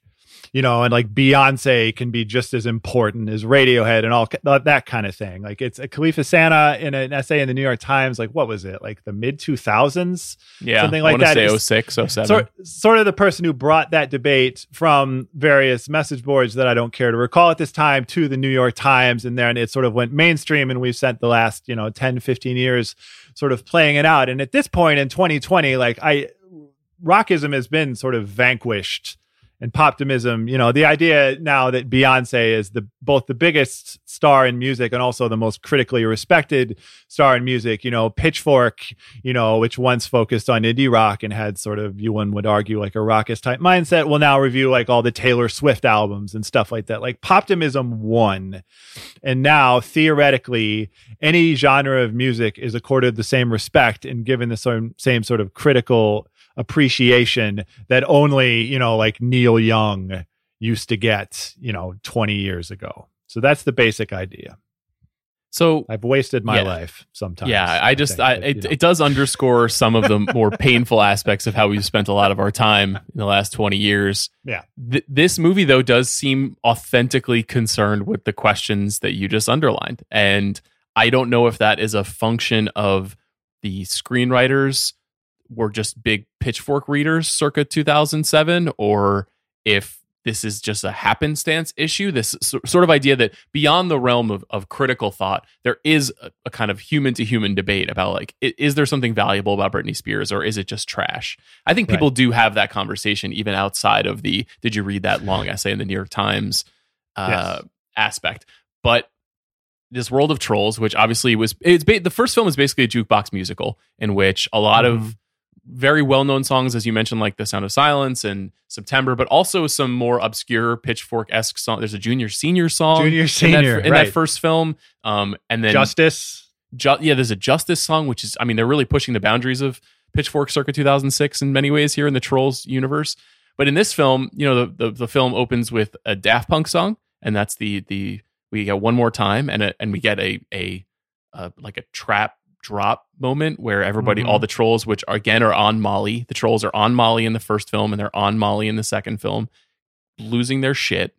E: You know, and like Beyonce can be just as important as Radiohead and all that that kind of thing. Like it's a Kelefa Sanneh in an essay in the New York Times. Like what was it? Like the mid two thousands.
A: Yeah,
E: Something like that
A: Say
E: is-
A: 06, 07.
E: Sort, sort of the person who brought that debate from various message boards that I don't care to recall at this time to the New York Times. And then it sort of went mainstream. And we've spent the last, you know, 10, 15 years sort of playing it out. And at this point in 2020, like I, rockism has been sort of vanquished and poptimism, you know, the idea now that Beyonce is the both the biggest star in music and also the most critically respected star in music, you know, Pitchfork, you know, which once focused on indie rock and had sort of you one would argue like a rockist type mindset, will now review like all the Taylor Swift albums and stuff like that. Like poptimism won. And now theoretically any genre of music is accorded the same respect and given the same, same sort of critical appreciation that only, you know, like Neil Young used to get, you know, 20 years ago. So that's the basic idea.
A: so
E: I've wasted my
A: Yeah.
E: life sometimes.
A: Yeah, I just
E: think,
A: I,
E: but,
A: it,
E: know.
A: it does underscore some of the more painful aspects of how we've spent a lot of our time in the last 20 years.
E: Yeah.
A: Th- this movie though does seem authentically concerned with the questions that you just underlined. And I don't know if that is a function of the screenwriters were just big pitchfork readers circa 2007 or if this is just a happenstance issue this sort of idea that beyond the realm of, of critical thought there is a, a kind of human to human debate about like is there something valuable about britney spears or is it just trash? I think people do have that conversation even outside of the did you read that long essay in the new york times? uh,
E: Yes.
A: aspect. But this world of trolls which obviously was it's ba- the first film is basically a jukebox musical in which a lot of very well known songs, as you mentioned, like The Sound of Silence and September, but also some more obscure Pitchfork esque song. There's a junior senior song.
E: Junior
A: in
E: senior,
A: that, in
E: right.
A: that first film. Um, and then
E: Justice.
A: Ju- yeah, there's a Justice song, which is, I mean, they're really pushing the boundaries of Pitchfork circa 2006 in many ways here in the Trolls universe. But in this film, you know, the, the, the film opens with a Daft Punk song, and that's the the we get one more time, and a, and we get a a uh, like a trap drop moment where everybody,
E: Mhm.
A: all the trolls, which are, again are on Molly, the trolls are on Molly in the first film, and they're on Molly in the second film, losing their shit.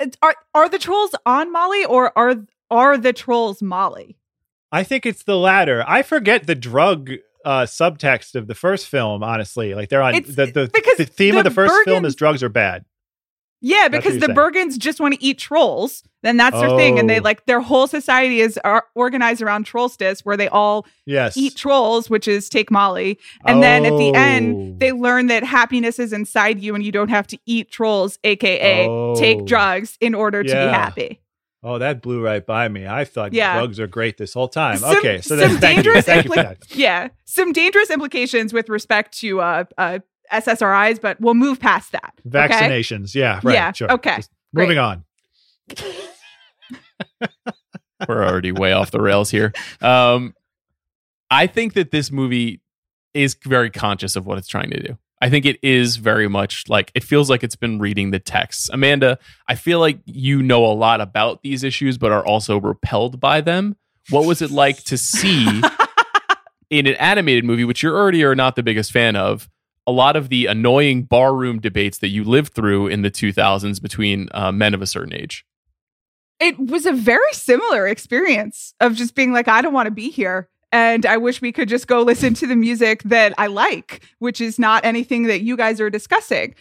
B: It's- Are are the trolls on Molly or are are the trolls Molly?
E: I think it's the latter. I forget the drug uh, subtext of the first film. Honestly, like they're on
B: It's-
E: the the,
B: because
E: the theme of
B: the
E: the first film is drugs are bad.
B: Yeah, because the Bergens just want to eat trolls. Then that's their thing, and they
E: Oh.
B: like their whole society is are organized around Trollstice, where they all
E: Yes.
B: eat trolls, which is take Molly. And then at the
E: Oh.
B: end, they learn that happiness is inside you, and you don't have to eat trolls, aka take
E: Oh.
B: drugs, in order to be happy.
E: Oh, that blew right by me. I thought
B: Yeah.
E: drugs are great this whole time.
B: Some-
E: okay, so
B: some
E: then thank you.
B: dangerous
E: Thank you for
B: impli-. Yeah, some dangerous implications with respect to uh, uh, SSRIs, but we'll move past that. okay?
E: Vaccinations. Yeah, right.
B: Yeah,
E: Sure.
B: okay,
E: Just moving on.
A: We're already way off the rails here. Um, I think that this movie is very conscious of what it's trying to do. I think it is very much like it feels like it's been reading the texts. Amanda, I feel like you know a lot about these issues, but are also repelled by them. What was it like to see in an animated movie, which you're already are not the biggest fan of, a lot of the annoying barroom debates that you lived through in the 2000s between uh, men of a certain age?
B: it was a very similar experience of just being like, I don't want to be here. And I wish we could just go listen to the music that I like, which is not anything that you guys are discussing.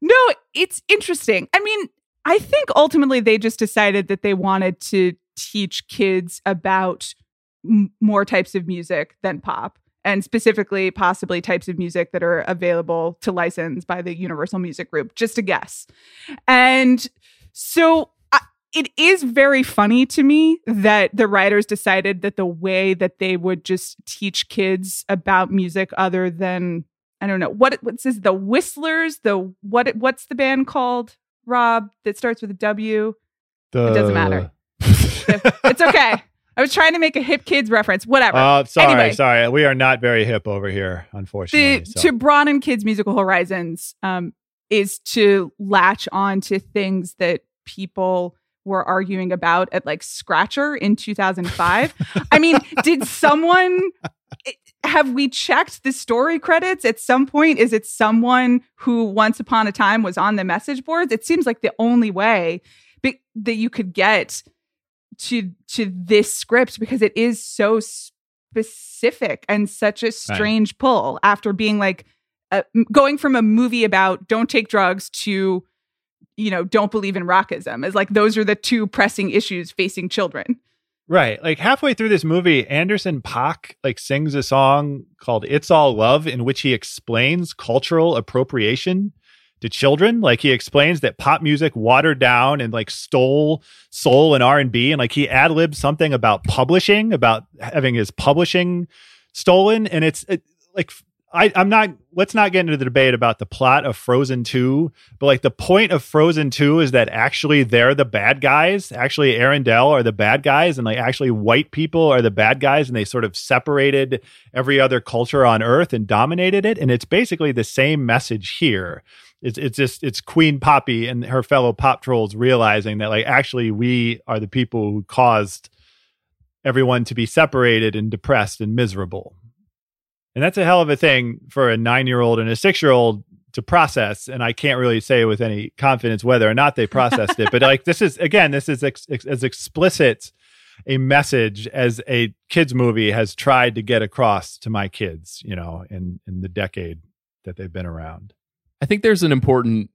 B: No, it's interesting. I mean, I think ultimately they just decided that they wanted to teach kids about m- more types of music than pop, and specifically, possibly types of music that are available to license by the Universal Music Group, just a guess. And so I, it is very funny to me that the writers decided that the way that they would just teach kids about music other than I don't know what what's this the Whistlers the what what's the band called Rob that starts with a W
E: The,
B: doesn't matter. it's okay I was trying to make a hip kids reference whatever
E: Oh, sorry,
B: Anyway.
E: sorry. We are not very hip over here, unfortunately.
B: the
E: so.
B: to broaden kids musical horizons um is to latch on to things that people were arguing about at like scratcher in 2005 i mean did someone have we checked the story credits at some point is it someone who once upon a time was on the message boards it seems like the only way be- that you could get to to this script because it is so specific and such a strange pull after being like uh, going from a movie about don't take drugs to you know don't believe in rockism is like those are the two pressing issues facing children
E: Right. Like halfway through this movie, Anderson .Paak like sings a song called It's All Love in which he explains cultural appropriation to children. Like he explains that pop music watered down and like stole soul and R&B and like he ad-libbed something about publishing, about having his publishing stolen and it's it, like I, I'm not. Let's not get into the debate about the plot of Frozen Two, but like the point of Frozen Two is that actually they're the bad guys. Actually, Arendelle are the bad guys, and like actually white people are the bad guys, and they sort of separated every other culture on Earth and dominated it. And it's basically the same message here. It's it's just it's Queen Poppy and her fellow pop trolls realizing that like actually we are the people who caused everyone to be separated and depressed and miserable. And that's a hell of a thing for a nine year old and a six year old to process. And I can't really say with any confidence whether or not they processed it. But like, this is, again, this is ex- ex- as explicit a message as a kids movie has tried to get across to my kids, you know, in, in the decade that they've been around.
A: I think there's an important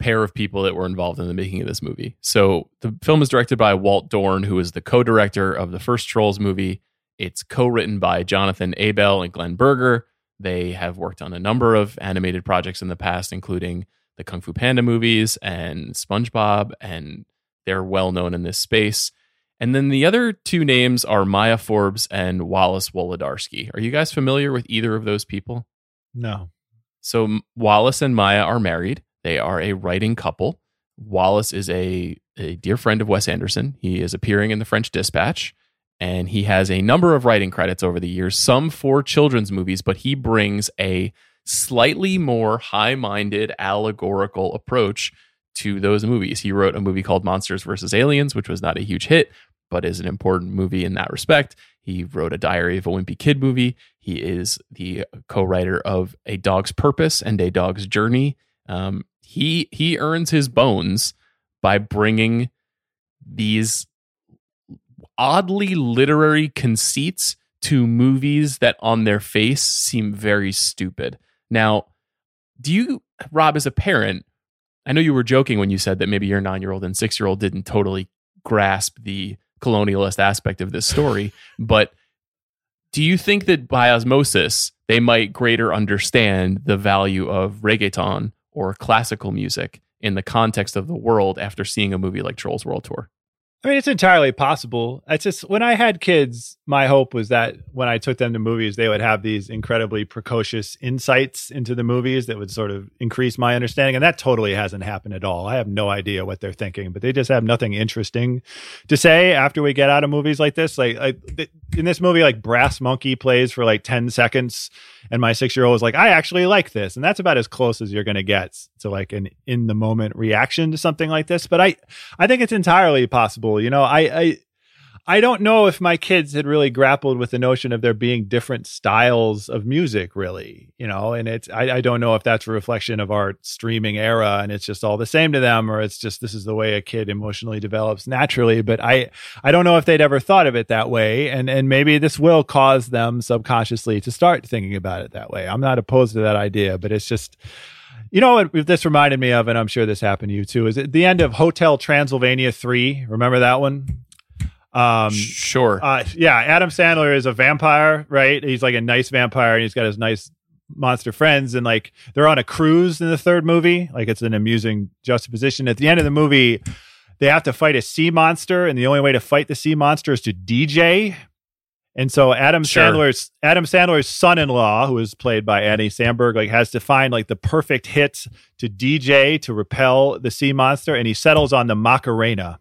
A: pair of people that were involved in the making of this movie. So the film is directed by Walt Dohrn, who is the co-director of the first Trolls movie. It's co-written by Jonathan Abel and Glenn Berger. They have worked on a number of animated projects in the past, including the Kung Fu Panda movies and SpongeBob, and they're well known in this space. And then the other two names are Maya Forbes and Wallace Wolodarsky. Are you guys familiar with either of those people?
E: No.
A: So Wallace and Maya are married. They are a writing couple. Wallace is a, a dear friend of Wes Anderson. He is appearing in the French Dispatch, and he has a number of writing credits over the years, some for children's movies, but he brings a slightly more high minded, allegorical approach to those movies. He wrote a movie called Monsters vs. Aliens, which was not a huge hit, but is an important movie in that respect. He wrote a Diary of a Wimpy Kid movie. He is the co-writer of A Dog's Purpose and A Dog's Journey. Um, he he earns his bones by bringing these oddly literary conceits to movies that on their face seem very stupid. Now, do you, Rob, as a parent, I know you were joking when you said that maybe your nine year old and six year old didn't totally grasp the colonialist aspect of this story, but do you think that by osmosis they might greater understand the value of reggaeton or classical music in the context of the world after seeing a movie like Trolls World Tour?
E: I mean, it's entirely possible. It's just when I had kids, my hope was that when I took them to movies, they would have these incredibly precocious insights into the movies that would sort of increase my understanding. And that totally hasn't happened at all. I have no idea what they're thinking, but they just have nothing interesting to say after we get out of movies like this. Like, like in this movie, like Brass Monkey plays for like 10 seconds and my six year old was like, I actually like this. And that's about as close as you're going to get to like an in the moment reaction to something like this. But I, I think it's entirely possible. You know, I, I, I don't know if my kids had really grappled with the notion of there being different styles of music, really, you know, and it's, I, I, don't know if that's a reflection of our streaming era and it's just all the same to them, or it's just this is the way a kid emotionally develops naturally. But I, I don't know if they'd ever thought of it that way. And, and maybe this will cause them subconsciously to start thinking about it that way. I'm not opposed to that idea, but it's just, you know what this reminded me of, and I'm sure this happened to you too, is at the end of Hotel Transylvania 3. Remember that one?
A: Um, sure.
E: Uh, yeah, Adam Sandler is a vampire, right? He's like a nice vampire, and he's got his nice monster friends, and like they're on a cruise in the third movie. Like it's an amusing juxtaposition. At the end of the movie, they have to fight a sea monster, and the only way to fight the sea monster is to DJ. And so Adam sure. Sandler's Adam Sandler's son-in-law, who is played by Andy Samberg, like has to find like the perfect hit to DJ to repel the sea monster, and he settles on the Macarena.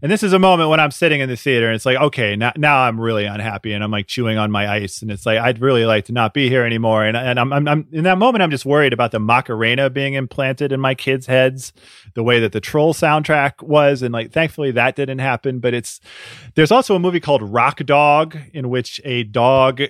E: And this is a moment when I'm sitting in the theater and it's like, okay, now, now I'm really unhappy and I'm like chewing on my ice and it's like, I'd really like to not be here anymore. And, and I'm, I'm, I'm in that moment, I'm just worried about the Macarena being implanted in my kids' heads, the way that the Troll soundtrack was. And like, thankfully that didn't happen. But it's, there's also a movie called Rock Dog in which a dog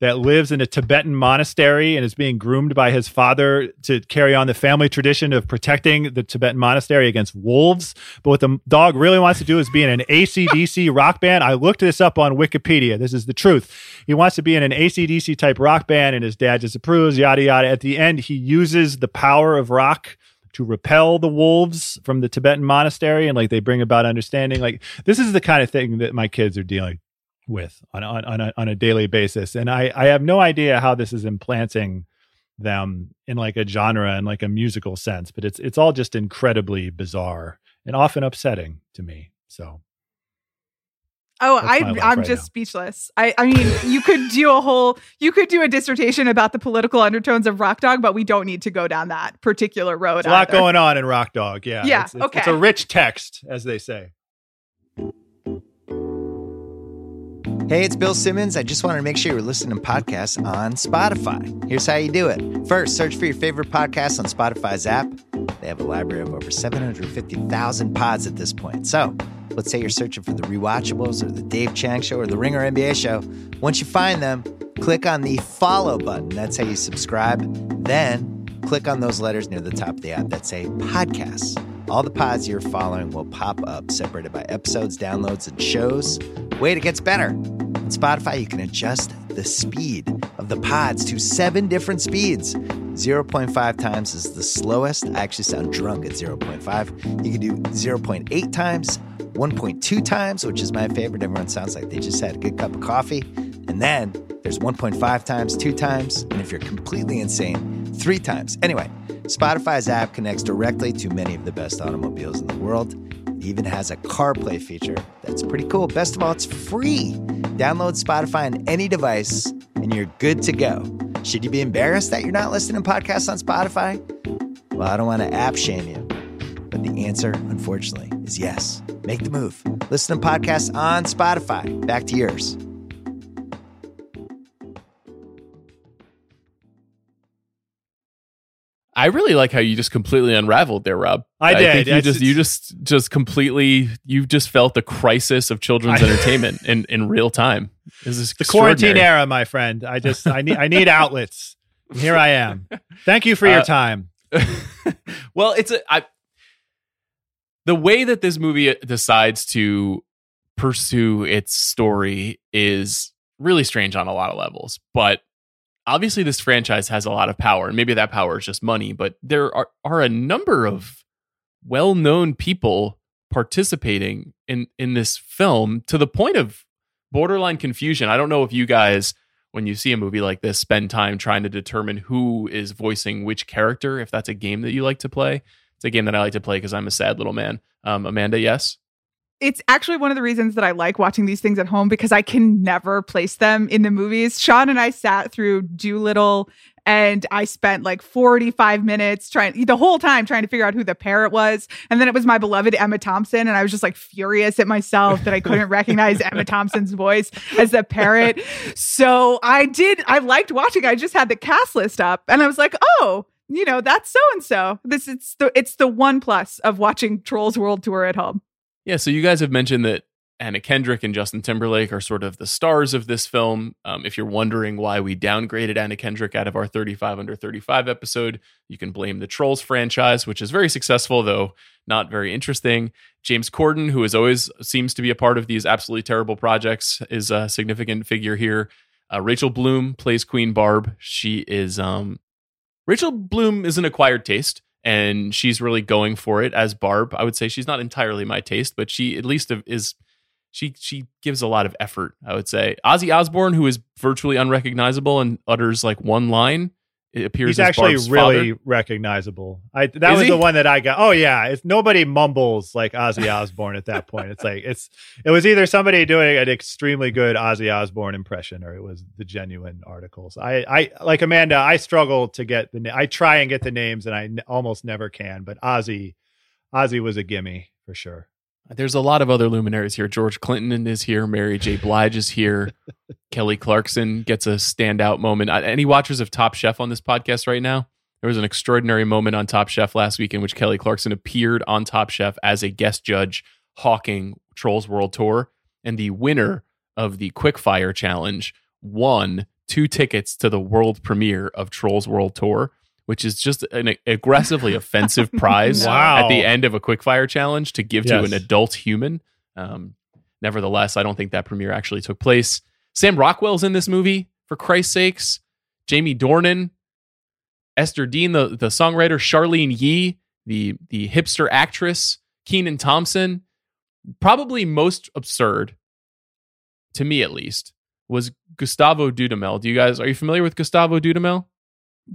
E: that lives in a Tibetan monastery and is being groomed by his father to carry on the family tradition of protecting the Tibetan monastery against wolves. But what the dog really wants to do is be in an ACDC rock band. I looked this up on Wikipedia. This is the truth. He wants to be in an ACDC type rock band and his dad disapproves, yada, yada. At the end, he uses the power of rock to repel the wolves from the Tibetan monastery and like they bring about understanding. Like this is the kind of thing that my kids are dealing with on on on a, on a daily basis, and I I have no idea how this is implanting them in like a genre and like a musical sense, but it's it's all just incredibly bizarre and often upsetting to me. So
B: Oh, I I'm right just now. speechless. I I mean, you could do a whole you could do a dissertation about the political undertones of Rock Dog, but we don't need to go down that particular road.
E: There's a lot going on in Rock Dog. Yeah.
B: Yeah.
E: It's, it's,
B: okay.
E: It's a rich text, as they say.
F: Hey, it's Bill Simmons. I just wanted to make sure you're listening to podcasts on Spotify. Here's how you do it. First, search for your favorite podcast on Spotify's app. They have a library of over 750,000 pods at this point. So, let's say you're searching for the Rewatchables or the Dave Chang Show or the Ringer NBA Show. Once you find them, click on the follow button. That's how you subscribe. Then, click on those letters near the top of the app that say podcasts. All the pods you're following will pop up, separated by episodes, downloads, and shows. Wait, it gets better. On Spotify, you can adjust the speed of the pods to seven different speeds. 0.5 times is the slowest. I actually sound drunk at 0.5. You can do 0.8 times, 1.2 times, which is my favorite. Everyone sounds like they just had a good cup of coffee. And then there's 1.5 times, two times, and if you're completely insane, three times. Anyway, Spotify's app connects directly to many of the best automobiles in the world even has a CarPlay feature that's pretty cool. Best of all, it's free. Download Spotify on any device and you're good to go. Should you be embarrassed that you're not listening to podcasts on Spotify? Well, I don't want to app shame you, but the answer, unfortunately, is yes. Make the move. Listen to podcasts on Spotify. Back to yours.
A: I really like how you just completely unraveled there, Rob.
E: I did.
A: think you
E: It's-
A: just you just just completely you just felt the crisis of children's
E: I-
A: entertainment in in real time. This is
E: the quarantine era, my friend. I just I need I need outlets. Here I am. Thank you for your
A: Uh,
E: time.
A: well, it's a I, the way that this movie decides to pursue its story is really strange on a lot of levels. But obviously, this franchise has a lot of power, and maybe that power is just money. But there are are a number of well known people participating in in this film to the point of borderline confusion. I don't know if you guys when you see a movie like this spend time trying to determine who is voicing which character if that's a game that you like to play it's a game that i like to play because i'm a sad little man um, amanda yes
B: it's actually one of the reasons that I like watching these things at home because I can never place them in the movies. Sean and I sat through Dolittle and I spent like 45 minutes trying the whole time trying to figure out who the parrot was. And then it was my beloved Emma Thompson. And I was just like furious at myself that I couldn't recognize Emma Thompson's voice as the parrot. So I did, I liked watching. I just had the cast list up and I was like, oh, you know, that's so and so. This it's the it's the one plus of watching Trolls World Tour at home.
A: Yeah so you guys have mentioned that anna kendrick and justin timberlake are sort of the stars of this film. Um, if you're wondering why we downgraded anna kendrick out of our 35 under 35 episode you can blame the trolls franchise which is very successful though not very interesting. James corden who is always seems to be a part of these absolutely terrible projects is a significant figure here. Uh, rachel bloom plays queen barb. She is um, Rachel Bloom is an acquired taste, and she's really going for it as Barb. I would say she's not entirely my taste, but she at least is. She she gives a lot of effort. I would say Ozzy Osbourne, who is virtually unrecognizable and utters like one line, it appears
E: He's actually really
A: father.
E: recognizable. I that
A: Is
E: was
A: he?
E: the one that I got. Oh yeah, if nobody mumbles like Ozzy Osbourne at that point, it's like it's it was either somebody doing an extremely good Ozzy Osbourne impression or it was the genuine articles. I I like Amanda. I struggle to get the. I try and get the names and I n- almost never can. But Ozzy, Ozzy was a gimme for sure.
A: There's a lot of other luminaries here. George Clinton is here. Mary J. Blige is here. Kelly Clarkson gets a standout moment. Any watchers of Top Chef on this podcast right now? There was an extraordinary moment on Top Chef last week in which Kelly Clarkson appeared on Top Chef as a guest judge hawking Trolls World Tour. And the winner of the Quickfire Challenge won two tickets to the world premiere of Trolls World Tour, which is just an aggressively offensive prize
E: Wow.
A: at the end of a quickfire challenge to give to an adult human. Um, nevertheless, I don't think that premiere actually took place. Sam Rockwell's in this movie, for Christ's sakes. Jamie Dornan, Esther Dean, the, the songwriter, Charlyne Yi, the, the hipster actress, Kenan Thompson. Probably most absurd, to me at least, was Gustavo Dudamel. Do you guys, are you familiar with Gustavo Dudamel?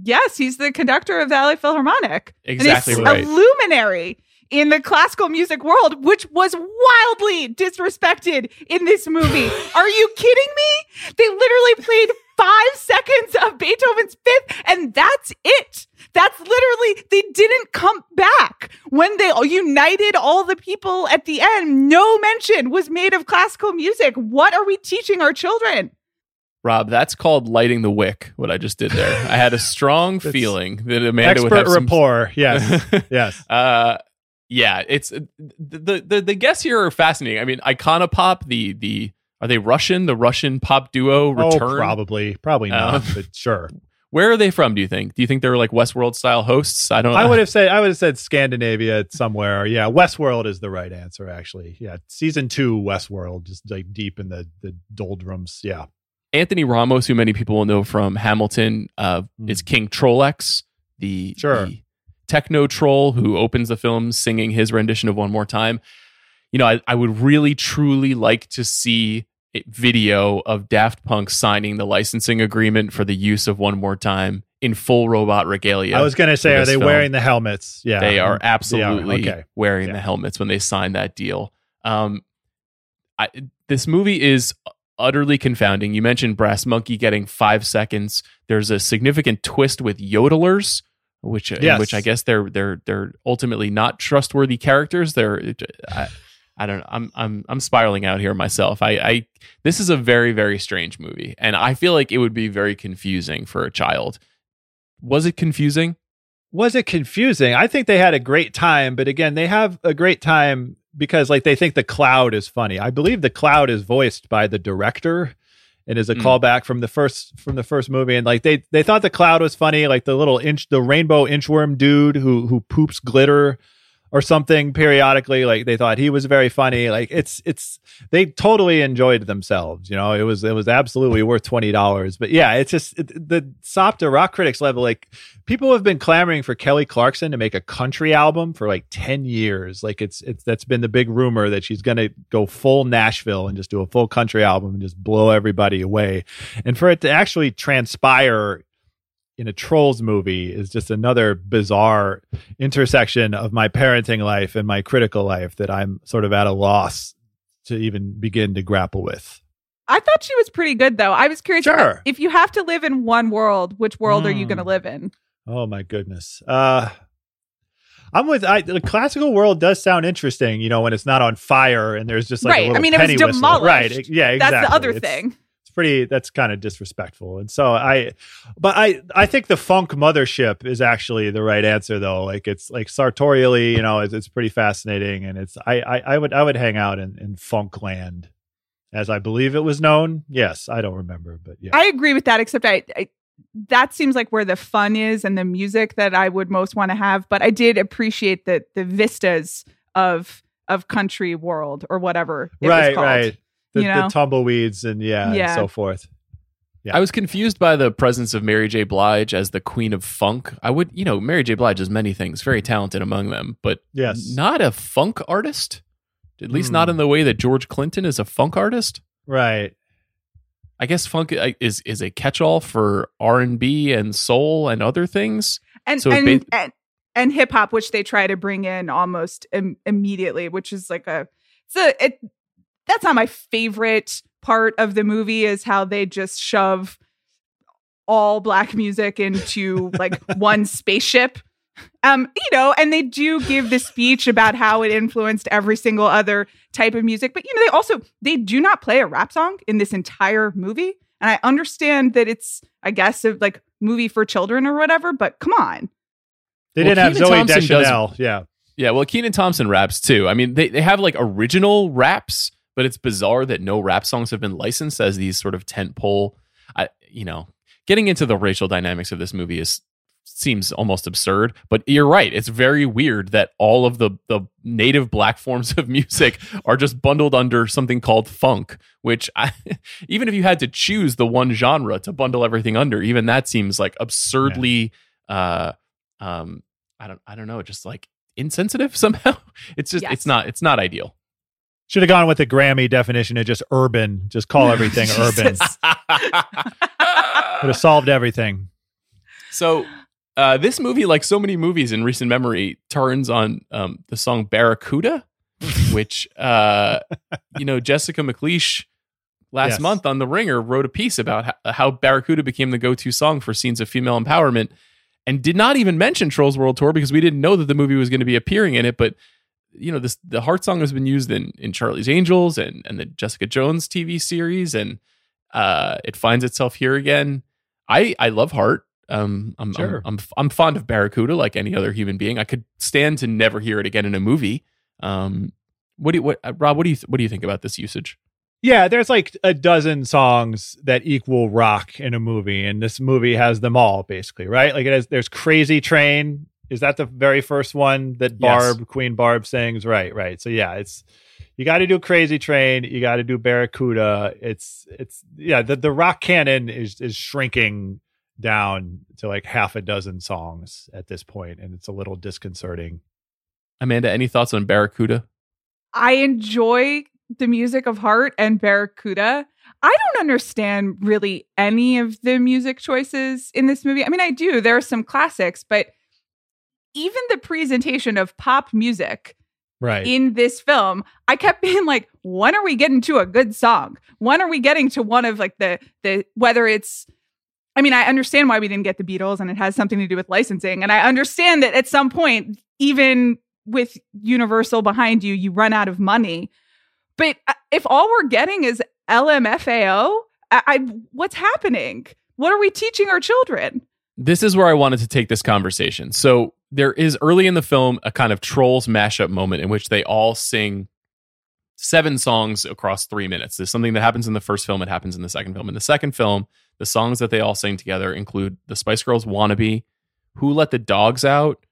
B: Yes, he's the conductor of the LA Philharmonic.
A: Exactly
B: and
A: right.
B: he's a luminary in the classical music world, which was wildly disrespected in this movie. Are you kidding me? They literally played five seconds of Beethoven's Fifth, and that's it. That's literally, they didn't come back. When they united all the people at the end, no mention was made of classical music. What are we teaching our children?
A: Rob, that's called lighting the wick. What I just did there. I had a strong feeling that Amanda would
E: Expert
A: have some.
E: rapport. Yes. yes.
A: uh, yeah, it's the, the the guests here are fascinating. I mean, Icona Pop, the the are they Russian? The Russian pop duo return.
E: Oh, probably. Probably not,
A: Um,
E: but sure.
A: Where are they from? Do you think? Do you think they're like Westworld style hosts? I don't.
E: I would have said I would have said Scandinavia somewhere. Yeah, Westworld is the right answer. Actually, yeah, season two Westworld, just like deep in the the doldrums. Yeah,
A: Anthony Ramos, who many people will know from Hamilton, uh,
E: Mm.
A: is King Trollex, the,
E: Sure.
A: the techno troll who opens the film singing his rendition of One More Time. You know, I, I would really truly like to see a video of Daft Punk signing the licensing agreement for the use of One More Time in full robot regalia.
E: I was going to say, are they
A: film.
E: wearing the helmets? Yeah,
A: They are absolutely
E: Okay.
A: wearing
E: Yeah.
A: the helmets when they sign that deal. Um, I, this movie is utterly confounding. You mentioned Brass Monkey getting five seconds. There's a significant twist with yodelers, which
E: Yes.
A: which I guess they're they're they're ultimately not trustworthy characters. They're I, I don't know. I'm I'm I'm spiraling out here myself. I, I this is a very very strange movie, and I feel like it would be very confusing for a child. Was it confusing?
E: was it confusing? I think they had a great time, but again, they have a great time because like they think the cloud is funny. I believe the cloud is voiced by the director and is a
A: Mm.
E: callback from the first from the first movie and like they they thought the cloud was funny like the little inch the rainbow inchworm dude who who poops glitter or something periodically like they thought he was very funny. Like it's it's they totally enjoyed themselves you know? It was it was absolutely worth $20 but yeah it's just it, the sopta rock critics level like people have been clamoring for kelly clarkson to make a country album for like 10 years. Like it's it's that's been the big rumor that she's going to go full nashville and just do a full country album and just blow everybody away. And for it to actually transpire in a trolls movie is just another bizarre intersection of my parenting life and my critical life that I'm sort of at a loss to even begin to grapple with.
B: I thought she was pretty good though. I was curious
E: Sure.
B: if you have to live in one world, which world are you
E: Hmm.
B: going to live in?
E: Oh my goodness. Uh I'm with I, the classical world does sound interesting, you know, when it's not on fire and there's just like a
B: Right. I mean, it was
E: penny whistle.
B: demolished.
E: Right. Yeah, exactly.
B: That's the other
E: It's-
B: thing.
E: Pretty that's kind of disrespectful. And so i but i i think the funk mothership is actually the right answer though. Like it's like sartorially you know it's, it's pretty fascinating. And it's I, I i would i would hang out in in funk land. As i believe it was known? Yes. I don't remember but yeah.
B: I agree with that, except I, I that seems like where the fun is and the music that I would most want to have. But I did appreciate the the vistas of of country world or whatever. It was
E: right
B: called.
E: right the,
B: you know?
E: the tumbleweeds and yeah,
B: Yeah.
E: and so forth Yeah.
A: I was confused by the presence of Mary J. Blige as the queen of funk. I would, you know, Mary J. Blige is many things, very talented among them, but
E: yes
A: not a funk artist. At least
E: Hmm.
A: not in the way that George Clinton is a funk artist.
E: right
A: I guess funk uh, is is a catch-all for R and B and soul and other things.
B: and
A: So
B: and,
A: ba-
B: and and hip hop, which they try to bring in almost Im- immediately, which is like a it's a it. That's not my favorite part of the movie. Is how they just shove all black music into like one spaceship. Um, you know, and they do give the speech about how it influenced every single other type of music. But you know, they also they do not play a rap song in this entire movie. And I understand that it's, I guess, a like movie for children or whatever. But come on,
E: they
A: Well,
E: didn't have
A: Kenan
E: zoe
A: Thompson does-
E: deschanel yeah
A: Yeah, well, Kenan Thompson raps too. I mean, they, they have like original raps, but it's bizarre that no rap songs have been licensed as these sort of tentpole. I, you know, getting into the racial dynamics of this movie is seems almost absurd. But you're right; it's very weird that all of the the native black forms of music are just bundled under something called funk. Which, I, even if you had to choose the one genre to bundle everything under, even that seems like absurdly. Uh, um, I don't, I don't know, just like insensitive somehow. It's just,
B: Yes.
A: it's not, it's not ideal.
E: Should have gone with the grammy definition of just urban just call everything urban
B: Jesus.
E: would have solved everything
A: so, uh, this movie, like so many movies in recent memory, turns on um, the song Barracuda, which, uh, you know, Jessica McLeish last
E: Yes.
A: month on The Ringer wrote a piece about how, how Barracuda became the go to song for scenes of female empowerment and did not even mention Trolls World Tour because we didn't know that the movie was going to be appearing in it. But, you know, this the Heart song has been used in, in Charlie's Angels and, and the Jessica Jones TV series, and uh, it finds itself here again. I, I love Heart. Um, I'm,
E: Sure.
A: I'm, I'm I'm fond of Barracuda like any other human being. I could stand to never hear it again in a movie. Um, what do you, what uh, Rob? What do you what do you think about this usage?
E: Yeah, there's like a dozen songs that equal rock in a movie, and this movie has them all basically, right? Like it has. There's "Crazy Train." Is that the very first one that
A: Yes.
E: Barb Queen Barb sings? Right, right. So yeah, it's you got to do "Crazy Train." You got to do "Barracuda." It's it's yeah. The the rock canon is is shrinking down to like half a dozen songs at this point, and it's a little disconcerting.
A: Amanda, any thoughts on Barracuda?
B: I enjoy the music of Heart and Barracuda. I don't understand really any of the music choices in this movie. I mean, I do. There are some classics, but even the presentation of pop music
E: Right.
B: in this film, I kept being like, when are we getting to a good song? When are we getting to one of like the the whether it's I mean, I understand why we didn't get the Beatles and it has something to do with licensing. And I understand that at some point, even with Universal behind you, you run out of money. But uh, if all we're getting is LMFAO, I, I what's happening? What are we teaching our children?
A: This is where I wanted to take this conversation. So there is early in the film a kind of trolls mashup moment in which they all sing seven songs across three minutes. There's something that happens in the first film, it happens in the second film. In the second film, the songs that they all sing together include the Spice Girls Wannabe, Who Let the Dogs Out,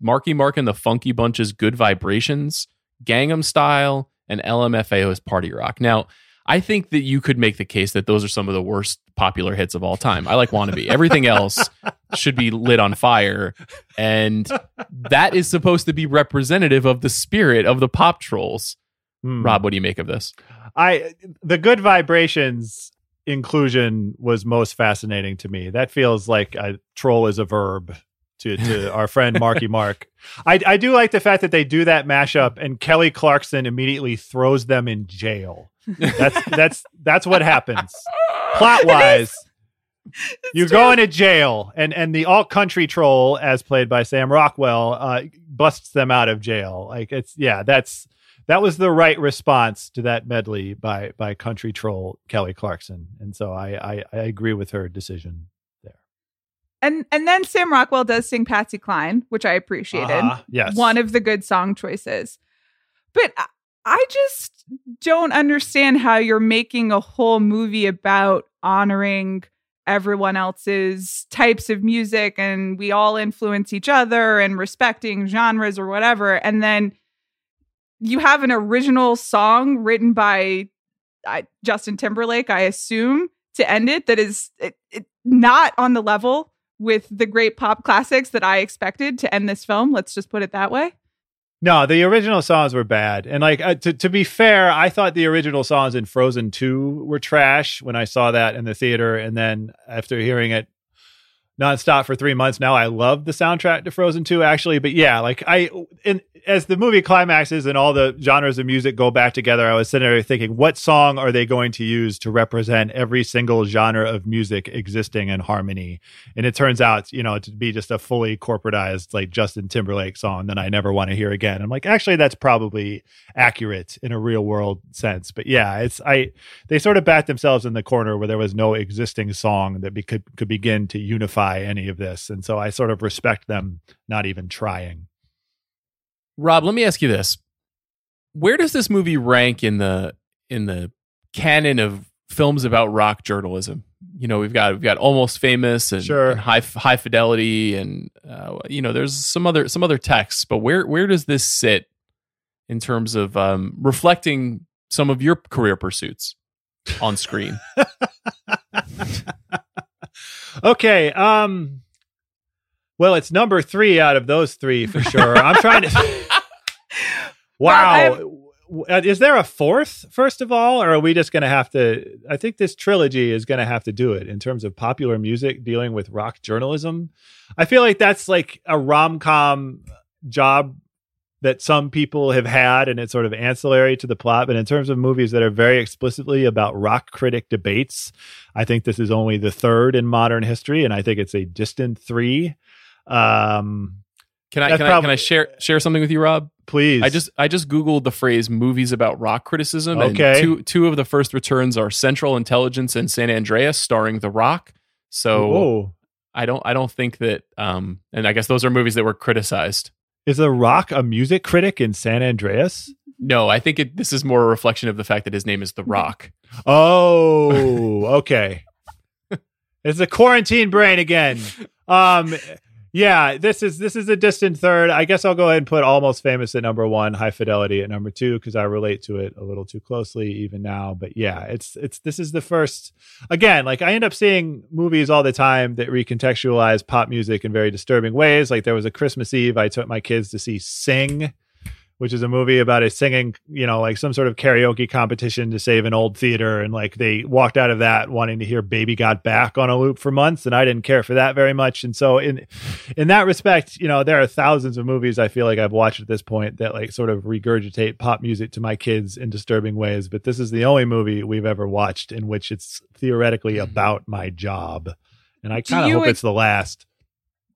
A: Marky Mark and the Funky Bunch's Good Vibrations, Gangnam Style, and LMFAO's Party Rock. Now, I think that you could make the case that those are some of the worst popular hits of all time. I like Wannabe. Everything else should be lit on fire. And that is supposed to be representative of the spirit of the pop trolls.
E: Hmm.
A: Rob, what do you make of this?
E: I the good vibrations inclusion was most fascinating to me. That feels like a troll is a verb to, to our friend Marky Mark. I, I do like the fact that they do that mashup and Kelly Clarkson immediately throws them in jail. That's that's that's what happens. Plot wise. You're going to jail, and and the alt country troll, as played by Sam Rockwell, uh, busts them out of jail. Like it's yeah, that's that was the right response to that medley by by country troll Kelly Clarkson, and so I I, I agree with her decision.
B: And and then Sam Rockwell does sing Patsy Cline, which I appreciated.
E: Uh-huh, Yes,
B: One of the good song choices. But I- I just don't understand how you're making a whole movie about honoring everyone else's types of music and we all influence each other and respecting genres or whatever. And then you have an original song written by uh, Justin Timberlake, I assume, to end it that is it, it, not on the level with the great pop classics that I expected to end this film. Let's just put it that way.
E: No, the original songs were bad, and like uh, to to be fair, I thought the original songs in Frozen Two were trash when I saw that in the theater, and then after hearing it nonstop for three months now, I love the soundtrack to Frozen Two actually. But yeah, like I, in, as the movie climaxes and all the genres of music go back together, I was sitting there thinking, what song are they going to use to represent every single genre of music existing in harmony? And it turns out, you know, to be just a fully corporatized like Justin Timberlake song that I never want to hear again. I'm like, actually, that's probably accurate in a real world sense. But yeah, it's I they sort of backed themselves in the corner where there was no existing song that be, could could begin to unify any of this, and so I sort of respect them not even trying.
A: Rob, let me ask you this. Where does this movie rank in the in the canon of films about rock journalism? You know, we've got we've got almost famous and,
E: Sure.
A: and high high fidelity, and uh, you know, there's some other some other texts. But where where does this sit in terms of um, reflecting some of your career pursuits on screen?
E: Okay, um, well, it's number three out of those three for sure. I'm trying to. wow. Uh, Is there a fourth, first of all, or are we just going to have to? I think this trilogy is going to have to do it in terms of popular music dealing with rock journalism. I feel like that's like a rom com job that some people have had, and it's sort of ancillary to the plot. But in terms of movies that are very explicitly about rock critic debates, I think this is only the third in modern history, and I think it's a distant three. Um,
A: Can I can I can I share share something with you, Rob?
E: please,
A: I just I just googled the phrase movies about rock criticism.
E: Okay.
A: And two two of the first returns are Central Intelligence and San Andreas, starring The Rock. So I don't I don't think that um and I guess those are movies that were criticized.
E: Is The Rock a music critic in San Andreas?
A: No, I think it, this is more a reflection of the fact that his name is The Rock.
E: Oh, okay. it's a quarantine brain again. Um, yeah, this is this is a distant third. I guess I'll go ahead and put Almost Famous at number one, High Fidelity at number two because I relate to it a little too closely even now. But yeah, it's it's this is the first. Again, like I end up seeing movies all the time that recontextualize pop music in very disturbing ways. Like there was a Christmas Eve I took my kids to see Sing which is a movie about a singing, you know, like some sort of karaoke competition to save an old theater. And like they walked out of that wanting to hear Baby Got Back on a loop for months. And I didn't care for that very much. And so in in that respect, you know, there are thousands of movies I feel like I've watched at this point that like sort of regurgitate pop music to my kids in disturbing ways. But this is the only movie we've ever watched in which it's theoretically
A: Mm-hmm.
E: about my job. And I kind of hope it's the last.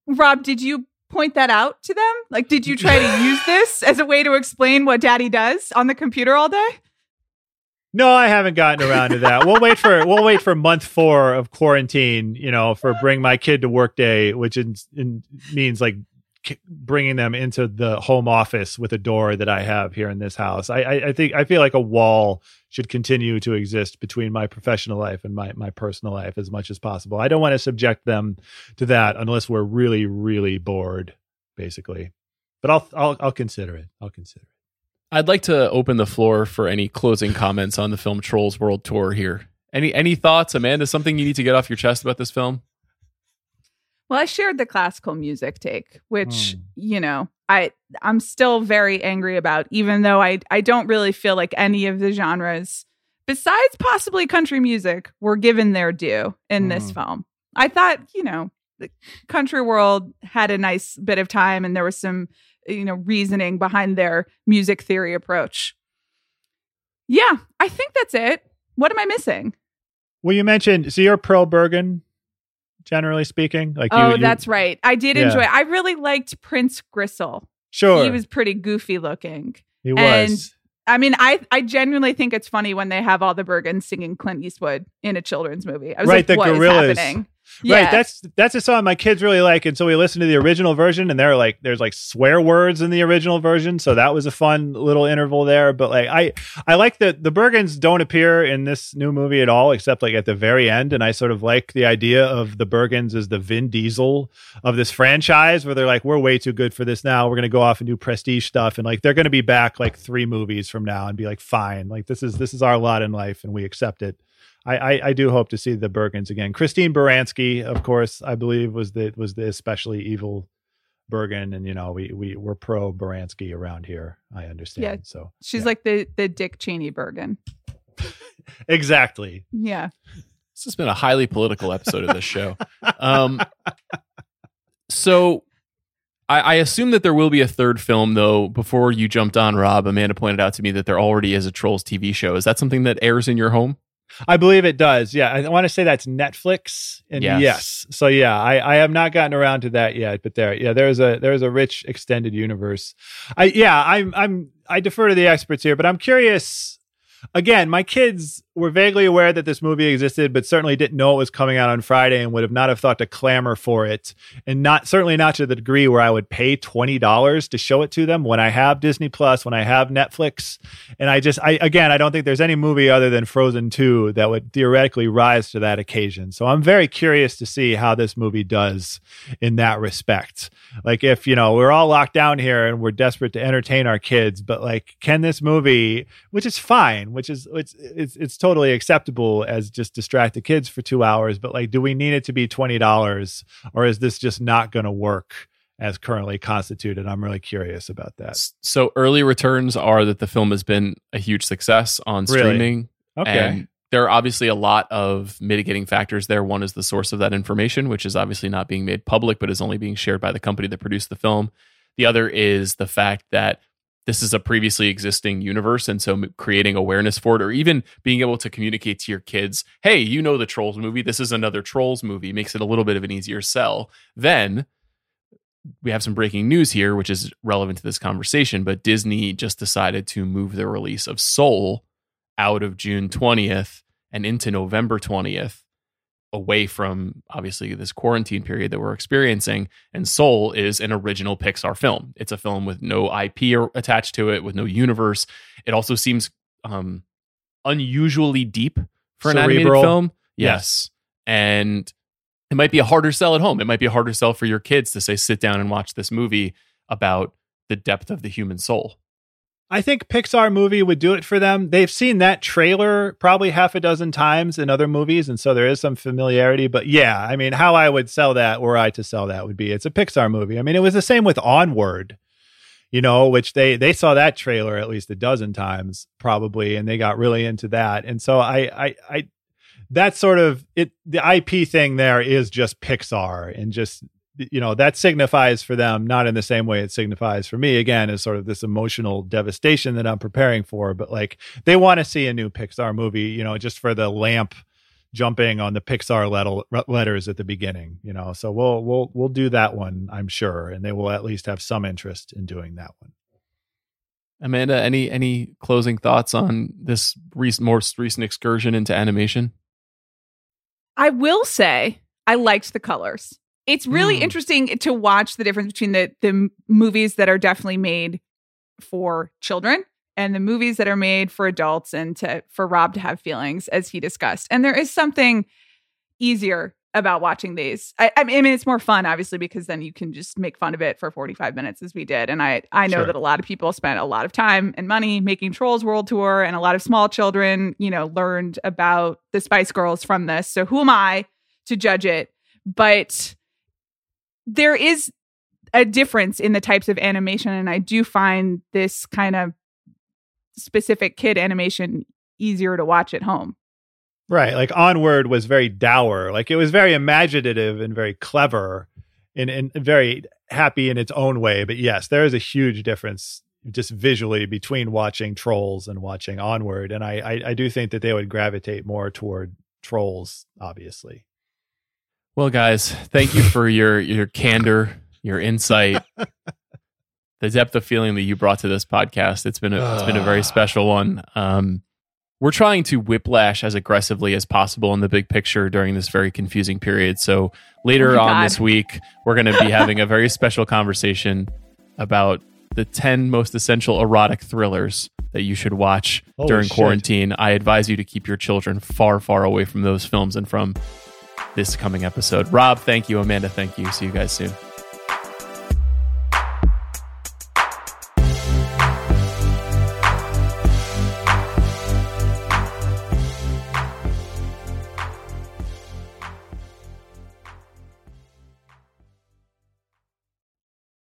B: Rob, did you point that out to them? Like, did you try to use this as a way to explain what daddy does on the computer all day?
E: No, I haven't gotten around to that. We'll wait for we'll wait for month four of quarantine. You know, for bring my kid to work day, which in, in, means like bringing them into the home office with a door that I have here in this house. I, I, I think I feel like a wall should continue to exist between my professional life and my my personal life as much as possible. I don't want to subject them to that unless we're really really bored, basically. But I'll I'll I'll consider it. I'll consider it.
A: I'd like to open the floor for any closing comments on the film Trolls World Tour here. Any any thoughts, Amanda? Something you need to get off your chest about this film?
B: Well, I shared the classical music take, which,
E: Hmm.
B: you know, I I'm still very angry about, even though I I don't really feel like any of the genres, besides possibly country music, were given their due in this
E: Hmm.
B: film. I thought, you know, the country world had a nice bit of time and there was some, you know, reasoning behind their music theory approach. Yeah, I think that's it. What am I missing?
E: Well, you mentioned so you're pro Bergen, generally speaking. Like,
B: oh,
E: you, you-
B: that's right. I did
E: Yeah.
B: enjoy. I really liked Prince Gristle.
E: sure.
B: He was pretty goofy looking.
E: He
B: and-
E: was.
B: I mean, I I genuinely think it's funny when they have all the Bergens singing Clint Eastwood in a children's movie. I was
E: Right,
B: like,
E: the
B: what is
E: Gorillaz.
B: Happening?
E: Right, that's that's a song my kids really like, and so we listened to the original version, and there are like there's like swear words in the original version, so that was a fun little interval there. But like I I like that the Bergens don't appear in this new movie at all, except like at the very end, and I sort of like the idea of the Bergens as the Vin Diesel of this franchise, where they're like we're way too good for this now, we're gonna go off and do prestige stuff, and like they're gonna be back like three movies from now and be like fine, like this is this is our lot in life, and we accept it. I, I, I do hope to see the Bergens again. Christine Baranski, of course, I believe was the was the especially evil Bergen, and you know we we we're pro Baranski around here. I understand.
B: Yeah.
E: So
B: She's
E: yeah.
B: like the the Dick Cheney Bergen.
E: exactly.
B: Yeah.
A: This has been a highly political episode of this show. Um, so I, I assume that there will be a third film, though. Before you jumped on, Rob, Amanda pointed out to me that there already is a Trolls TV show. Is that something that airs in your home?
E: I believe it does. Yeah, I want to say that's Netflix. And
A: Yes.
E: yes, so yeah, I, I have not gotten around to that yet, but there, yeah, there's a there's a rich extended universe. I yeah, I'm I'm I defer to the experts here, but I'm curious. Again, my kids were vaguely aware that this movie existed, but certainly didn't know it was coming out on Friday, and would have not have thought to clamor for it, and not certainly not to the degree where I would pay twenty dollars to show it to them when I have Disney Plus, when I have Netflix, and I just, I again, I don't think there's any movie other than Frozen 2 that would theoretically rise to that occasion. So I'm very curious to see how this movie does in that respect. Like, if, you know, we're all locked down here and we're desperate to entertain our kids, but like, can this movie, which is fine, which is, it's, it's, it's totally acceptable as just distract the kids for two hours, but like, do we need it to be $20 or is this just not going to work? As currently constituted, I'm really curious about that.
A: So early returns are that the film has been a huge success on
E: Really?
A: streaming.
E: Okay.
A: And there are obviously a lot of mitigating factors there. One is the source of that information, which is obviously not being made public, but is only being shared by the company that produced the film. The other is the fact that this is a previously existing universe. And so creating awareness for it, or even being able to communicate to your kids, hey, you know the Trolls movie. This is another Trolls movie, makes it a little bit of an easier sell. Then we have some breaking news here, which is relevant to this conversation. But Disney just decided to move the release of Soul out of June 20th and into November 20th, away from obviously this quarantine period that we're experiencing. And Soul is an original Pixar film. It's a film with no IP or- attached to it, with no universe. It also seems um, unusually deep for an animated film. Yes. And it might be a harder sell at home. It might be a harder sell for your kids to say, sit down and watch this movie about the depth of the human soul.
E: I think Pixar movie would do it for them. They've seen that trailer probably half a dozen times in other movies, and so there is some familiarity. But yeah, I mean, how I would sell that, were I to sell that, would be it's a Pixar movie. I mean, it was the same with Onward. you know, which they they saw that trailer at least a dozen times probably, and they got really into that. And so I I I that sort of it the IP thing there is just Pixar and just you know that signifies for them not in the same way it signifies for me again is sort of this emotional devastation that I'm preparing for but like they want to see a new Pixar movie you know just for the lamp jumping on the Pixar letters at the beginning you know? So we'll we'll we'll do that one I'm sure and they will at least have some interest in doing that one.
A: Amanda any any closing thoughts on this recent most recent excursion into animation?
B: I will say I liked the colors it's really mm. interesting to watch the difference between the the movies that are definitely made for children and the movies that are made for adults and to for Rob to have feelings as he discussed. And there is something easier about watching these. I, I, mean, it's more fun, obviously, because then you can just make fun of it for 45 minutes as we did. And I, I know sure. that a lot of people spent a lot of time and money making Trolls World Tour, and a lot of small children, you know, learned about the Spice Girls from this. So who am I to judge it? But there is a difference in the types of animation and i do find this kind of specific kid animation easier to watch at home.
E: Right like onward was very dour. Like it was very imaginative and very clever and, and very happy in its own way but yes there is a huge difference just visually between watching trolls and watching onward and I, I i do think that they would gravitate more toward trolls obviously
A: well, guys, thank you for your your candor, your insight, the depth of feeling that you brought to this podcast. It's been a, it's been a very special one. Um, we're trying to whiplash as aggressively as possible in the big picture during this very confusing period. So later oh on this week, we're going to be having a very special conversation about the 10 most essential erotic thrillers that you should watch Holy during shit. quarantine. I advise you to keep your children far, far away from those films and from this coming episode. Rob, thank you. Amanda, thank you. See you guys soon.